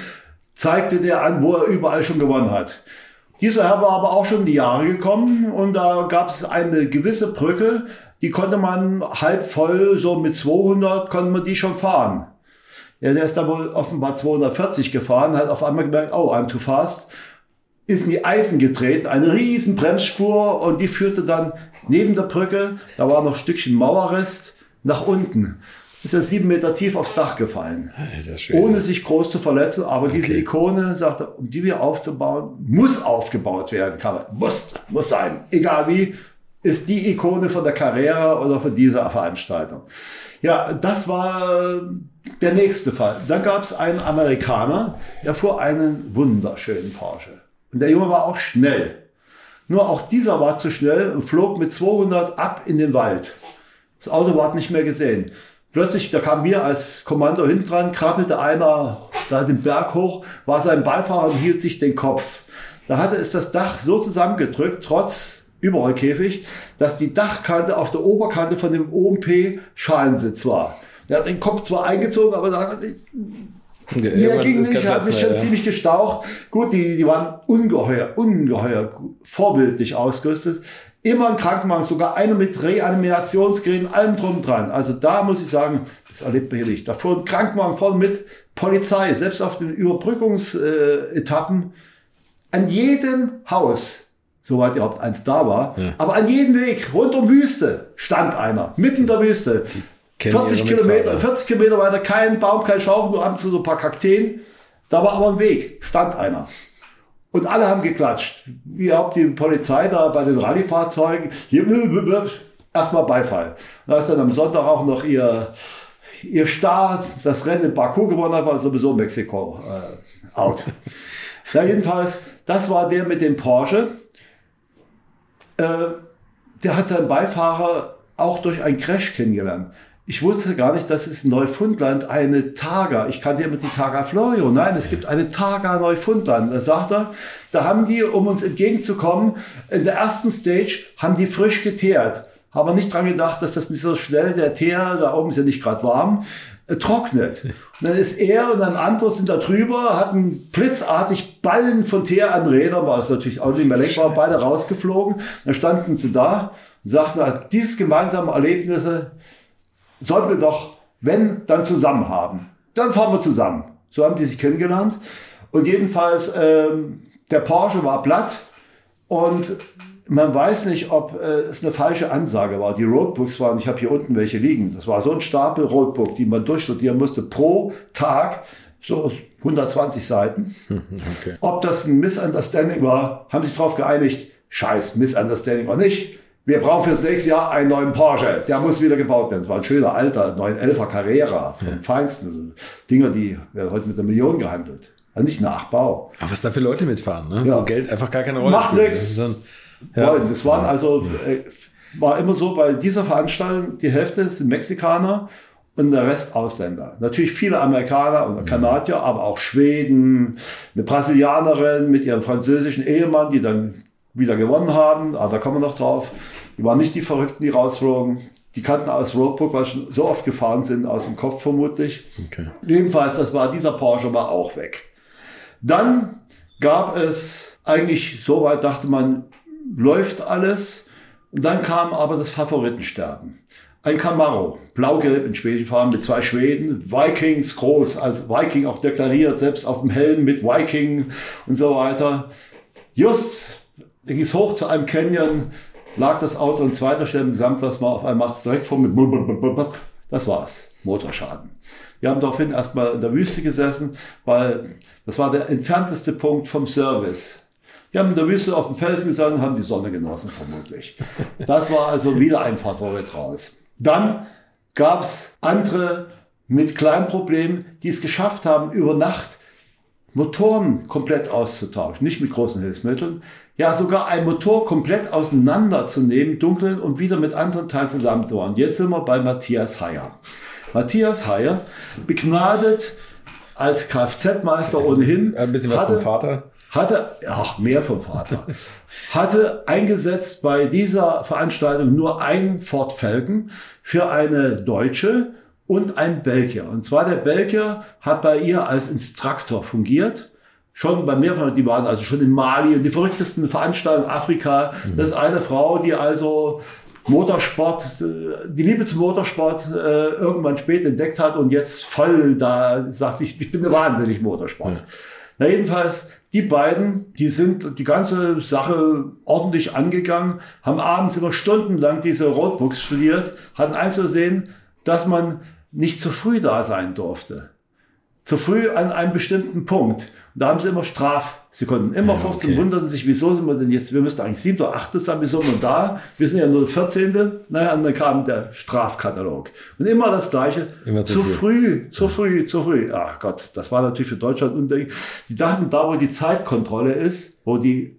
zeigte der an, wo er überall schon gewonnen hat. Dieser Herr war aber auch schon in die Jahre gekommen und da gab es eine gewisse Brücke, die konnte man halb voll, so mit 200 konnte man die schon fahren. Ja, der ist da wohl offenbar 240 gefahren, hat auf einmal gemerkt, oh, I'm too fast, ist in die Eisen getreten, eine riesen Bremsspur und die führte dann neben der Brücke, da war noch ein Stückchen Mauerrest, nach unten. Ist er sieben Meter tief aufs Dach gefallen. Alter, ohne sich groß zu verletzen. Aber okay. diese Ikone, sagte, um die wieder aufzubauen, muss aufgebaut werden. Kann man, muss, muss sein. Egal wie, ist die Ikone von der Carrera oder von dieser Veranstaltung. Ja, das war der nächste Fall. Dann gab es einen Amerikaner, der fuhr einen wunderschönen Porsche. Und der Junge war auch schnell. Nur auch dieser war zu schnell und flog mit 200 ab in den Wald. Das Auto war nicht mehr gesehen. Plötzlich, da kam mir als Kommando hinten dran, krabbelte einer da den Berg hoch, war sein Beifahrer und hielt sich den Kopf. Da hatte es das Dach so zusammengedrückt, trotz Überrollkäfig, dass die Dachkante auf der Oberkante von dem OMP Schalensitz war. Der hat den Kopf zwar eingezogen, aber da, ja, mehr ging nicht, hat mich schon ja. ziemlich gestaucht. Gut, die, die waren ungeheuer, ungeheuer vorbildlich ausgerüstet. Immer ein Krankenwagen, sogar eine mit Reanimationsgeräten, allem drum dran. Also da muss ich sagen, das erlebt man hier nicht. Da fuhr ein Krankenwagen voll mit Polizei, selbst auf den Überbrückungsetappen. An jedem Haus soweit überhaupt eins da war. Ja. Aber an jedem Weg, rund um Wüste, stand einer, mitten in der Wüste. 40 Kilometer, 40 Kilometer weiter, kein Baum, kein Schauch, nur ab und zu so ein paar Kakteen. Da war aber ein Weg, stand einer. Und alle haben geklatscht. Wie habt die Polizei da bei den Rallyefahrzeugen? Hier, erstmal Beifall. Da ist dann am Sonntag auch noch ihr, ihr Staat das Rennen in Baku gewonnen hat, war sowieso Mexiko äh, out. ja, jedenfalls, das war der mit dem Porsche. Äh, der hat seinen Beifahrer auch durch einen Crash kennengelernt. Ich wusste gar nicht, dass es in Neufundland eine Targa, ich kannte immer die Targa Florio, nein, es gibt eine Targa Neufundland. Da sagt er, da haben die, um uns entgegenzukommen, in der ersten Stage haben die frisch geteert. Haben nicht dran gedacht, dass das nicht so schnell, der Teer, da oben ist ja nicht gerade warm, äh, trocknet. Und dann ist er und ein anderes sind da drüber, hatten blitzartig Ballen von Teer an Rädern, war es natürlich auch nicht mehr leck, waren beide rausgeflogen. Dann standen sie da und sagten, dieses gemeinsame Erlebnisse sollten wir doch, wenn, dann zusammen haben. Dann fahren wir zusammen. So haben die sich kennengelernt. Und jedenfalls, ähm, der Porsche war platt und man weiß nicht, ob äh, es eine falsche Ansage war. Die Roadbooks waren, ich habe hier unten welche liegen. Das war so ein Stapel Roadbook, die man durchstudieren musste pro Tag. So 120 Seiten. Okay. Ob das ein Misunderstanding war, haben sich darauf geeinigt. Scheiß Misunderstanding war nicht. Wir brauchen fürs nächste Jahr einen neuen Porsche. Der muss wieder gebaut werden. Es war ein schöner alter 911er Carrera. Vom ja. feinsten. Dinger, die werden heute mit einer Million gehandelt. Also nicht Nachbau. Aber was da für Leute mitfahren, ne? Ja. Wo Geld einfach gar keine Rolle Macht nichts. ja. wollen. Das waren also, äh, war immer so bei dieser Veranstaltung, die Hälfte sind Mexikaner und der Rest Ausländer. Natürlich viele Amerikaner und Kanadier, aber auch Schweden, eine Brasilianerin mit ihrem französischen Ehemann, die dann wieder gewonnen haben. Aber da kommen wir noch drauf. Die waren nicht die Verrückten, die rausflogen. Die kannten aus Roadbook, weil sie schon so oft gefahren sind, aus dem Kopf vermutlich. Okay. Jedenfalls, das war, dieser Porsche war auch weg. Dann gab es eigentlich, soweit dachte man, läuft alles. Und dann kam aber das Favoritensterben. Ein Camaro, blau-gelb in schwedischen Farben mit zwei Schweden, Vikings groß, als Viking auch deklariert, selbst auf dem Helm mit Viking und so weiter. Just, er ging hoch zu einem Canyon, lag das Auto in zweiter Stelle im Gesamtlast mal auf einmal macht es direkt vor mit das war's, Motorschaden. Wir haben daraufhin erstmal in der Wüste gesessen, weil das war der entfernteste Punkt vom Service. Wir haben in der Wüste auf dem Felsen gesessen und haben die Sonne genossen, vermutlich. Das war also wieder ein Favorit raus. Dann gab es andere mit kleinen Problemen, die es geschafft haben, über Nacht Motoren komplett auszutauschen, nicht mit großen Hilfsmitteln. Ja, sogar ein Motor komplett auseinanderzunehmen, dunkeln und wieder mit anderen Teilen zusammenzubauen. Jetzt sind wir bei Matthias Heyer. Matthias Heyer, begnadet als Kfz-Meister ohnehin. Ein bisschen was hatte, vom Vater. Hatte, ach, mehr vom Vater. hatte eingesetzt bei dieser Veranstaltung nur ein Ford Falcon für eine Deutsche und ein Belgier. Und zwar der Belgier hat bei ihr als Instruktor fungiert. Schon bei mir, die waren also schon in Mali und die verrücktesten Veranstaltungen Afrika. Mhm. Das ist eine Frau, die also Motorsport, äh, die Liebe zum Motorsport äh, irgendwann spät entdeckt hat und jetzt voll da sagt, ich, ich bin wahnsinnig Motorsport. Ja. Na jedenfalls, die beiden, die sind die ganze Sache ordentlich angegangen, haben abends immer stundenlang diese Roadbooks studiert, hatten einzusehen, dass man nicht zu früh da sein durfte zu früh an einem bestimmten Punkt. Und da haben sie immer Strafsekunden. Immer ja, 15 okay. wunderten sich, wieso sind wir denn jetzt, wir müssten eigentlich 7. oder 8. sein, wieso sind wir da? Wir sind ja nur der 14. Naja, und dann kam der Strafkatalog. Und immer das Gleiche. Immer zu, zu früh, zu früh, zu früh. Ach Gott, das war natürlich für Deutschland undenkbar. Die dachten, da wo die Zeitkontrolle ist, wo die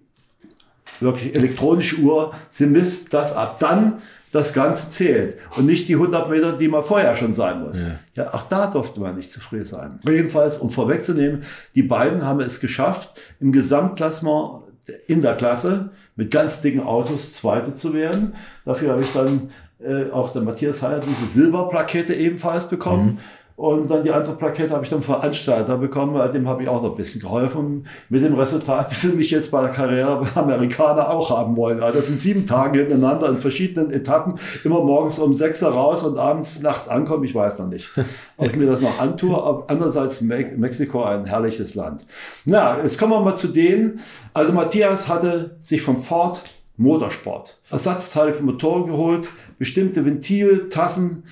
wirklich elektronische Uhr, sie misst das ab. Dann das Ganze zählt und nicht die 100 Meter, die man vorher schon sein muss. Ja, ja auch da durfte man nicht zu früh sein. Jedenfalls, um vorwegzunehmen, die beiden haben es geschafft, im Gesamtklassement in der Klasse mit ganz dicken Autos Zweite zu werden. Dafür habe ich dann äh, auch der Matthias Heyer diese Silberplakette ebenfalls bekommen. Mhm. Und dann die andere Plakette habe ich dann Veranstalter bekommen, dem habe ich auch noch ein bisschen geholfen. Mit dem Resultat, die sie mich jetzt bei der Karriere Amerikaner auch haben wollen. Also das sind sieben Tage hintereinander in verschiedenen Etappen, immer morgens um sechs Uhr raus und abends nachts ankommen. Ich weiß noch nicht, ob ich mir das noch antue. Aber andererseits Mexiko ein herrliches Land. Na, jetzt kommen wir mal zu denen. Also Matthias hatte sich vom Ford Motorsport Ersatzteile für Motoren geholt, bestimmte Ventiltassen,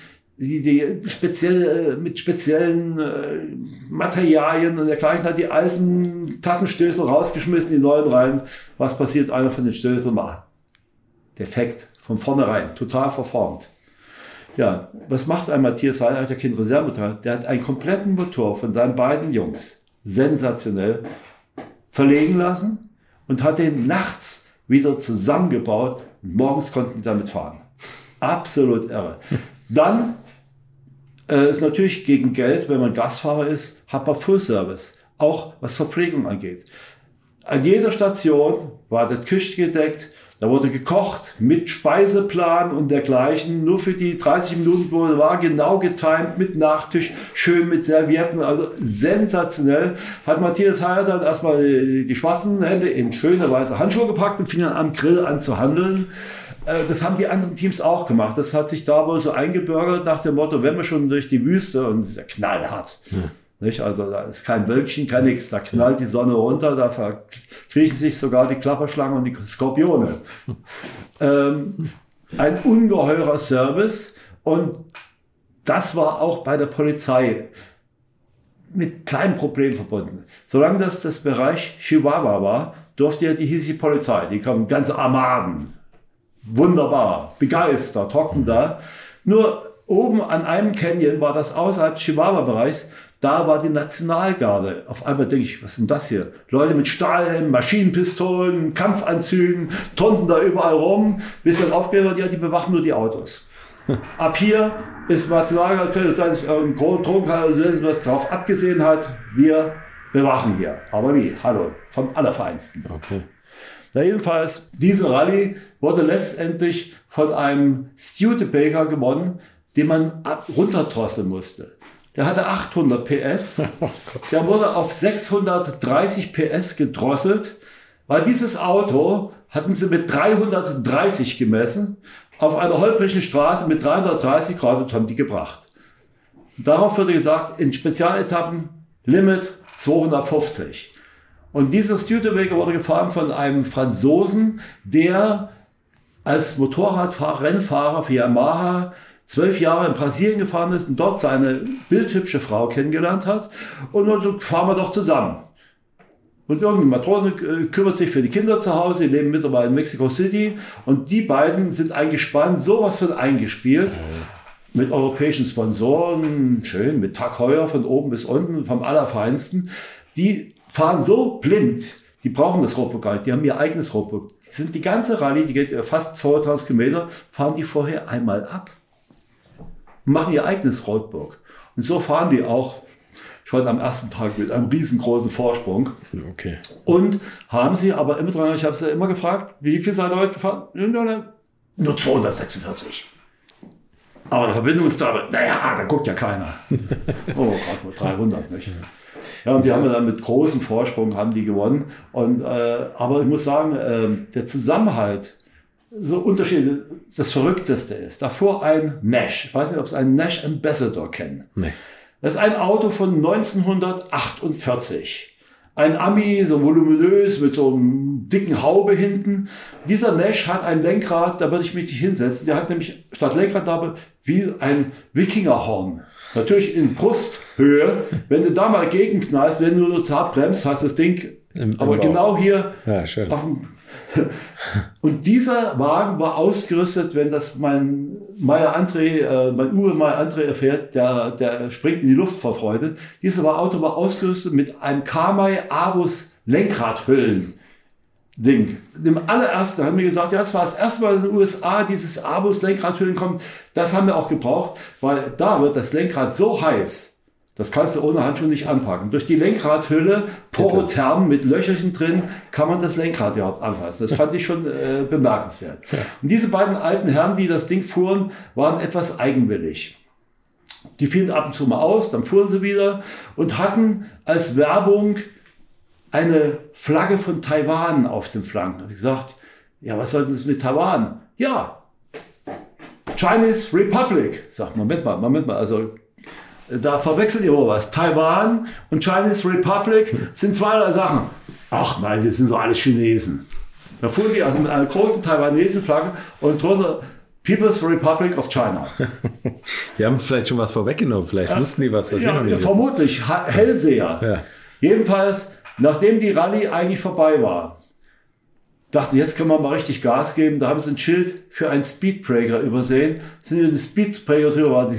die, die speziell, äh, mit speziellen äh, Materialien und dergleichen hat die alten Tassenstößel rausgeschmissen, die neuen rein. Was passiert? Einer von den Stößeln war defekt von vornherein, total verformt. Ja, was macht ein Matthias Heiler, hat ja kein Reservemotor, der hat einen kompletten Motor von seinen beiden Jungs sensationell zerlegen lassen und hat den nachts wieder zusammengebaut morgens konnten die damit fahren. Absolut irre. Dann äh, ist natürlich gegen Geld, wenn man Gastfahrer ist, hat man Full Service. Auch was Verpflegung angeht. An jeder Station war das Küche gedeckt, da wurde gekocht mit Speiseplan und dergleichen. Nur für die 30 Minuten wo war genau getimt mit Nachtisch, schön mit Servietten. Also sensationell. Hat Matthias Heyer dann erstmal die, die schwarzen Hände in schöne weiße Handschuhe gepackt und fing dann am Grill an zu handeln. Äh, das haben die anderen Teams auch gemacht. Das hat sich da wohl so eingebürgert nach dem Motto, wenn wir schon durch die Wüste und ist ja knallhart. Hm. Nicht? Also da ist kein Wölkchen, kein nichts. Da knallt die Sonne runter, da verkriechen sich sogar die Klapperschlangen und die Skorpione. ähm, ein ungeheurer Service und das war auch bei der Polizei mit kleinen Problemen verbunden. Solange das das Bereich Chihuahua war, durfte ja die hieß die Polizei. Die kamen ganze Armaden wunderbar, begeistert, hocken da. Nur oben an einem Canyon war das außerhalb des Chihuahua-Bereichs, da war die Nationalgarde. Auf einmal denke ich, was denn das hier? Leute mit Stahlhelmen, Maschinenpistolen, Kampfanzügen, tonten da überall rum. Bis dann aufgehört ja, die bewachen nur die Autos. Ab hier ist Nationalgarde, könnte sein, dass irgendein Drogenkanal was drauf abgesehen hat. Wir bewachen hier. Aber wie? Hallo, vom Allerfeinsten. Okay. Na jedenfalls, diese Rallye wurde letztendlich von einem Studebaker gewonnen, den man ab runterdrosseln musste. Der hatte 800 PS. Der wurde auf 630 PS gedrosselt, weil dieses Auto hatten sie mit 330 gemessen. Auf einer holprigen Straße mit 330 Grad und haben die gebracht. Darauf wurde gesagt, in Spezialetappen Limit 250. Und dieser Studebaker wurde gefahren von einem Franzosen, der als Motorradfahrer, Rennfahrer für Yamaha zwölf Jahre in Brasilien gefahren ist und dort seine bildhübsche Frau kennengelernt hat. Und so fahren wir doch zusammen. Und irgendeine Matrone äh, kümmert sich für die Kinder zu Hause, die leben mittlerweile in Mexico City. Und die beiden sind eingespannt, sowas von eingespielt. Mit europäischen Sponsoren, schön, mit Tag Heuer von oben bis unten, vom Allerfeinsten. Die fahren so blind, die brauchen das Roadbook gar nicht, die haben ihr eigenes Roadbook. Die sind die ganze Rallye, die geht fast 2000 Kilometer, fahren die vorher einmal ab. Und machen ihr eigenes Roadbook. Und so fahren die auch schon am ersten Tag mit einem riesengroßen Vorsprung. Okay. Und haben sie aber immer dran, ich habe sie immer gefragt, wie viel seid ihr heute gefahren? Nur 246. Aber der Verbindungsdame, naja, da guckt ja keiner. oh, gerade nur 300, nicht? Ja, und die haben wir dann mit großem Vorsprung haben die gewonnen. Und, äh, aber ich muss sagen, äh, der Zusammenhalt, so Unterschiede, das Verrückteste ist. Davor ein Nash. Ich weiß nicht, ob Sie einen Nash Ambassador kennen. Nee. Das ist ein Auto von 1948. Ein Ami, so voluminös, mit so einem dicken Haube hinten. Dieser Nash hat ein Lenkrad, da würde ich mich nicht hinsetzen. Der hat nämlich statt Lenkrad wie ein Wikingerhorn. Natürlich in Brusthöhe. Wenn du da mal gegenknallst, wenn du nur zart bremst, hast das Ding. Im- im aber Bauch. genau hier Ja, schön. und dieser Wagen war ausgerüstet, wenn das mein Meier André, äh, mein Uwe Meier André erfährt, der, der springt in die Luft vor Freude. Dieses Auto war ausgerüstet mit einem Kamai Abus Lenkradhüllen. Ding. Dem allerersten haben wir gesagt, ja, das war das erste Mal in den USA, dieses Abus Lenkradhüllen kommt. Das haben wir auch gebraucht, weil da wird das Lenkrad so heiß, das kannst du ohne Handschuhe nicht anpacken. Durch die Lenkradhülle, porotherm mit Löcherchen drin, kann man das Lenkrad überhaupt anfassen. Das fand ich schon äh, bemerkenswert. Und diese beiden alten Herren, die das Ding fuhren, waren etwas eigenwillig. Die fielen ab und zu mal aus, dann fuhren sie wieder und hatten als Werbung eine Flagge von Taiwan auf dem Flanken. Da habe ich gesagt, ja, was soll denn das mit Taiwan? Ja, Chinese Republic. Sagt, Moment mal, Moment mal, also äh, da verwechselt ihr wohl was. Taiwan und Chinese Republic sind zweierlei Sachen. Ach nein, wir sind so alle Chinesen. Da fuhren die also mit einer großen taiwanesischen Flagge und drunter People's Republic of China. Die haben vielleicht schon was vorweggenommen. Vielleicht wussten die was, was wir Ja, noch nicht wissen. vermutlich Ha- Hellseher. Ja. Jedenfalls, nachdem die Rallye eigentlich vorbei war, dachten, jetzt können wir mal richtig Gas geben. Da haben sie ein Schild für einen Speedbreaker übersehen. Sind über den Speedbreaker drüber, waren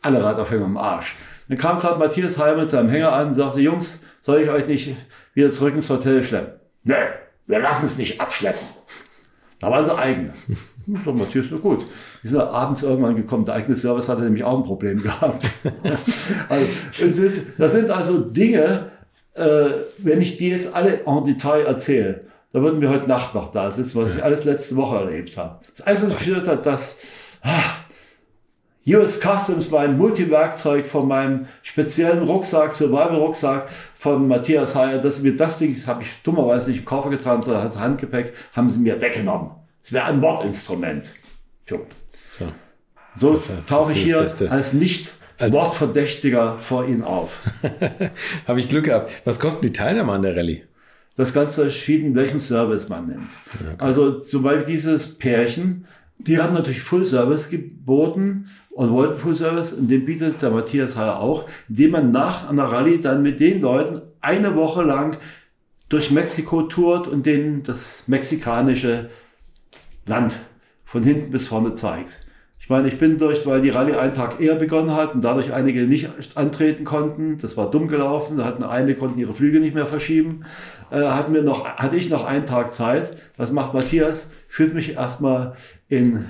alle Radaufhänger am Arsch. Dann kam gerade Matthias Heim mit seinem Hänger an und sagte, Jungs, soll ich euch nicht wieder zurück ins Hotel schleppen? Nee, wir lassen es nicht abschleppen. Da waren sie eigen. So, Matthias, na gut. Die sind abends irgendwann gekommen. Der eigene Service hatte nämlich auch ein Problem gehabt. also, ist, das sind also Dinge, äh, wenn ich die jetzt alle en Detail erzähle, da würden wir heute Nacht noch da sitzen, was ich alles letzte Woche erlebt habe. Das Einzige, was mich gestört hat, dass ah, US Customs mein Multiwerkzeug von meinem speziellen Rucksack, Survival-Rucksack von Matthias Heyer, dass mir das Ding, das habe ich dummerweise nicht im Koffer getragen, sondern als Handgepäck, haben sie mir weggenommen. Es wäre ein Mordinstrument. Jo. So. So tauche ich hier als nicht Als- Wortverdächtiger vor Ihnen auf. Habe ich Glück gehabt. Was kosten die Teilnehmer an der Rallye? Das ganz verschieden, welchen Service man nimmt. Also zum Beispiel dieses Pärchen, die haben natürlich Full Service geboten und wollten Full Service und den bietet der Matthias Heyer auch, indem man nach einer Rallye dann mit den Leuten eine Woche lang durch Mexiko tourt und denen das mexikanische Land von hinten bis vorne zeigt. Ich meine, ich bin durch, weil die Rallye einen Tag eher begonnen hat und dadurch einige nicht antreten konnten. Das war dumm gelaufen. Da hatten eine konnten ihre Flüge nicht mehr verschieben. Äh, hatten wir noch, hatte ich noch einen Tag Zeit. Was macht Matthias? Führt mich erstmal in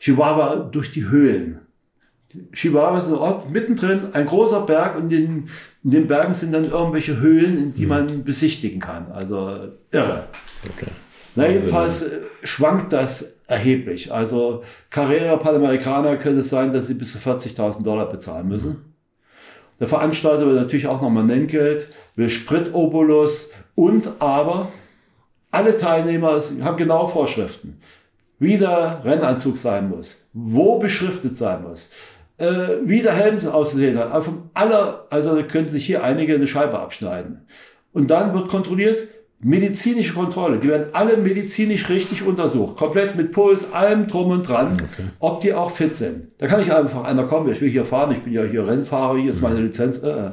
Chihuahua durch die Höhlen. Chihuahua ist ein Ort mittendrin, ein großer Berg und in, in den Bergen sind dann irgendwelche Höhlen, in die man besichtigen kann. Also irre. Okay. Na, jedenfalls äh, schwankt das erheblich. Also Carrera Panamericana könnte es sein, dass sie bis zu 40.000 Dollar bezahlen müssen. Der Veranstalter will natürlich auch nochmal Nenngeld, will Spritobolus und aber alle Teilnehmer haben genau Vorschriften. Wie der Rennanzug sein muss, wo beschriftet sein muss, äh, wie der Helm auszusehen hat. Also, aller, also können sich hier einige eine Scheibe abschneiden. Und dann wird kontrolliert, medizinische Kontrolle. Die werden alle medizinisch richtig untersucht. Komplett mit Puls, allem drum und dran, okay. ob die auch fit sind. Da kann nicht einfach einer kommen, ich will hier fahren, ich bin ja hier Rennfahrer, hier ist meine Lizenz. Äh, äh.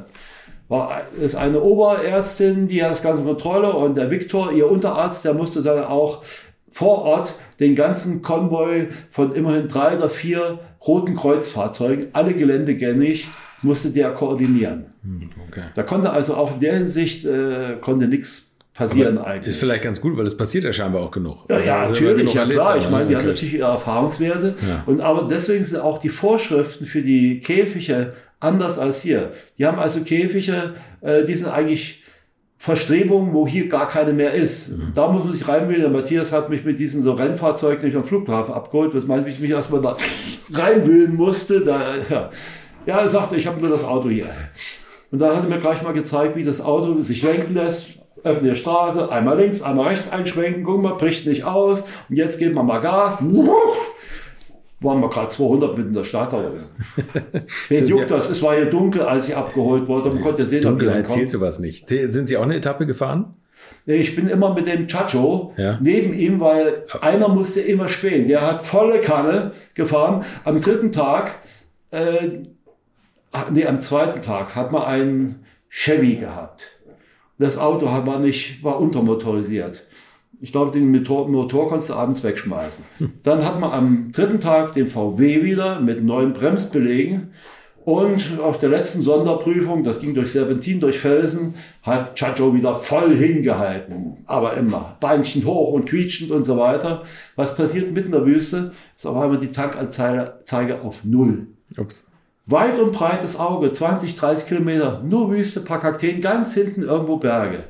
war, ist eine Oberärztin, die hat das ganze Kontrolle und der Viktor, ihr Unterarzt, der musste dann auch vor Ort den ganzen Konvoi von immerhin drei oder vier roten Kreuzfahrzeugen, alle geländegängig, musste der koordinieren. Hm, okay. Da konnte also auch in der Hinsicht äh, konnte nichts passieren aber eigentlich. Ist vielleicht ganz gut, weil es passiert ja scheinbar auch genug. Ja, also, ja natürlich, ja klar. Ich meine, die haben natürlich ihre Erfahrungswerte. Ja. Und aber deswegen sind auch die Vorschriften für die Käfige anders als hier. Die haben also Käfige, äh, die sind eigentlich Verstrebungen, wo hier gar keine mehr ist. Mhm. Da muss man sich reinwählen. Der Matthias hat mich mit diesen so Rennfahrzeugen nicht am Flughafen abgeholt, was meint, ich mich erstmal da reinwühlen musste. Da, ja. ja, er sagte, ich habe nur das Auto hier. Und da hat er mir gleich mal gezeigt, wie das Auto sich lenken lässt öffne die Straße, einmal links, einmal rechts einschwenken, guck mal, bricht nicht aus und jetzt geben wir mal Gas. Waren wir gerade 200 mitten in der Stadt, aber wen juckt das? Es war ja dunkel, als ich abgeholt wurde. Man konnte sehen, Dunkelheit zählt sowas nicht. Sind Sie auch eine Etappe gefahren? Ich bin immer mit dem Chacho ja. neben ihm, weil einer musste immer spähen. Der hat volle Kanne gefahren. Am dritten Tag, äh, nee, am zweiten Tag hat man einen Chevy gehabt. Das Auto war nicht, war untermotorisiert. Ich glaube, den Motor, Motor konntest du abends wegschmeißen. Dann hat man am dritten Tag den VW wieder mit neuen Bremsbelegen. Und auf der letzten Sonderprüfung, das ging durch Serpentin, durch Felsen, hat Chacho wieder voll hingehalten. Aber immer. Beinchen hoch und quietschend und so weiter. Was passiert mitten in der Wüste? Ist auf einmal die Tankanzeige auf Null. Ups. Weit und breites Auge, 20, 30 Kilometer, nur Wüste, paar Kakteen, ganz hinten irgendwo Berge.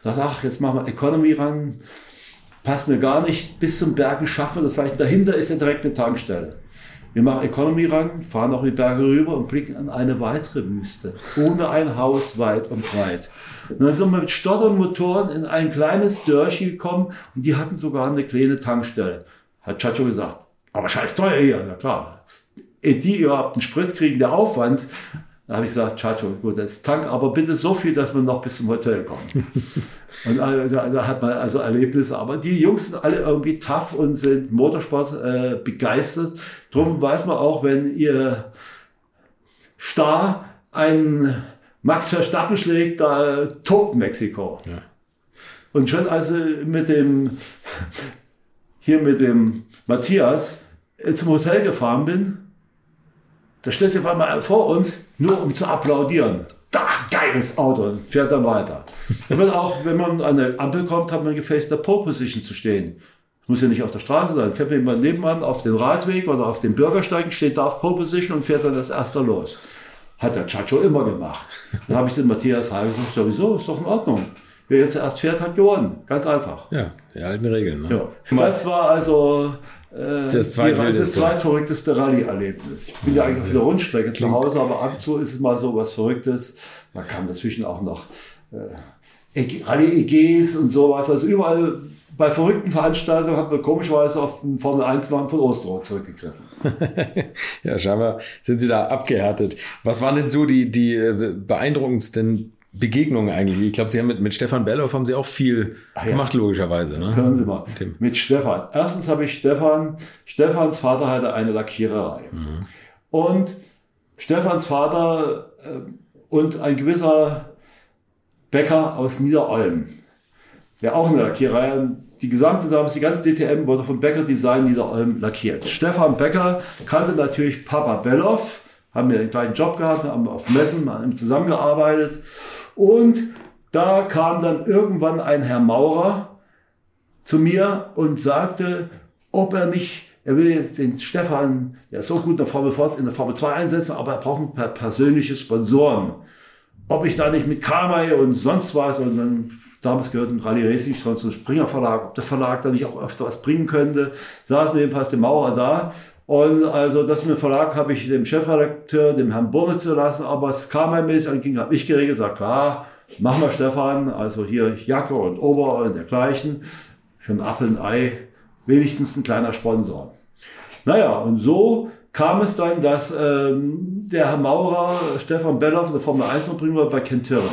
Sagt, ach, jetzt machen wir Economy ran, passt mir gar nicht, bis zum Bergen schaffen das vielleicht. Dahinter ist ja direkt eine Tankstelle. Wir machen Economy ran, fahren auch die Berge rüber und blicken an eine weitere Wüste, ohne ein Haus weit und breit. Und dann sind wir mit Stottern Motoren in ein kleines Dörrchen gekommen und die hatten sogar eine kleine Tankstelle. Hat Chacho gesagt, aber scheiß teuer hier. Ja klar, die überhaupt einen Sprit kriegen, der Aufwand, da habe ich gesagt, Chacho, gut, das Tank, aber bitte so viel, dass wir noch bis zum Hotel kommen. und äh, da, da, hat man also Erlebnisse. Aber die Jungs sind alle irgendwie tough und sind Motorsport äh, begeistert. Drum weiß man auch, wenn ihr Star einen Max Verstappen schlägt, da tobt Mexiko. Ja. Und schon also mit dem, hier mit dem Matthias äh, zum Hotel gefahren bin, da stellt sich auf einmal vor uns, nur um zu applaudieren. Da, geiles Auto, fährt dann weiter. Und auch, wenn man an eine Ampel kommt, hat man gefälligst der Pole Position zu stehen. Muss ja nicht auf der Straße sein. Fährt man jemand nebenan auf den Radweg oder auf den Bürgersteigen, steht da auf Pole Position und fährt dann das erste los. Hat der Chacho immer gemacht. Dann habe ich den Matthias Heil gesagt, sowieso, ist doch in Ordnung. Wer jetzt zuerst fährt, hat gewonnen. Ganz einfach. Ja, die alten Regeln. Ne? Ja. Das war also äh, das, das zweitverrückteste Rallye-Erlebnis. Ich bin ja eigentlich auf der Rundstrecke zu Hause, aber ab und zu ist es mal so was Verrücktes. Man kann dazwischen auch noch äh, Rallye-EGs und sowas. Also überall bei verrückten Veranstaltungen hat man komischerweise auf den Formel 1-Mann von Osterhof zurückgegriffen. ja, scheinbar sind Sie da abgehärtet. Was waren denn so die, die äh, beeindruckendsten Begegnungen eigentlich. Ich glaube, Sie haben mit, mit Stefan Belloff haben Sie auch viel ja. gemacht, logischerweise. Ne? Hören Sie mal. Mit, mit Stefan. Erstens habe ich Stefan, Stefans Vater hatte eine Lackiererei. Mhm. Und Stefans Vater äh, und ein gewisser Bäcker aus Niederolm, der auch eine Lackiererei die gesamte, damals die ganze DTM wurde von Becker Design Niederolm lackiert. Stefan Becker kannte natürlich Papa Belloff, haben wir den gleichen Job gehabt, haben auf Messen haben zusammengearbeitet. Und da kam dann irgendwann ein Herr Maurer zu mir und sagte, ob er nicht, er will jetzt den Stefan, der ist so gut in der Formel Ford, in der Formel 2 einsetzen, aber er braucht ein paar persönliche Sponsoren. Ob ich da nicht mit Kamai und sonst was und dann damals gehörten Rallye Racing schon zum Springer Verlag, ob der Verlag da nicht auch öfter was bringen könnte, saß mir jedenfalls der Maurer da und also das mit dem Verlag habe ich dem Chefredakteur, dem Herrn Burne zu lassen, aber es kam ein bisschen ging, habe ich geregelt, sagt klar, machen wir Stefan, also hier Jacke und Ober und dergleichen, für ein Apfel und Ei, wenigstens ein kleiner Sponsor. Naja, und so kam es dann, dass ähm, der Herr Maurer Stefan Belloff in der Formel 1 noch bringen wollte bei Ken Tyrrell.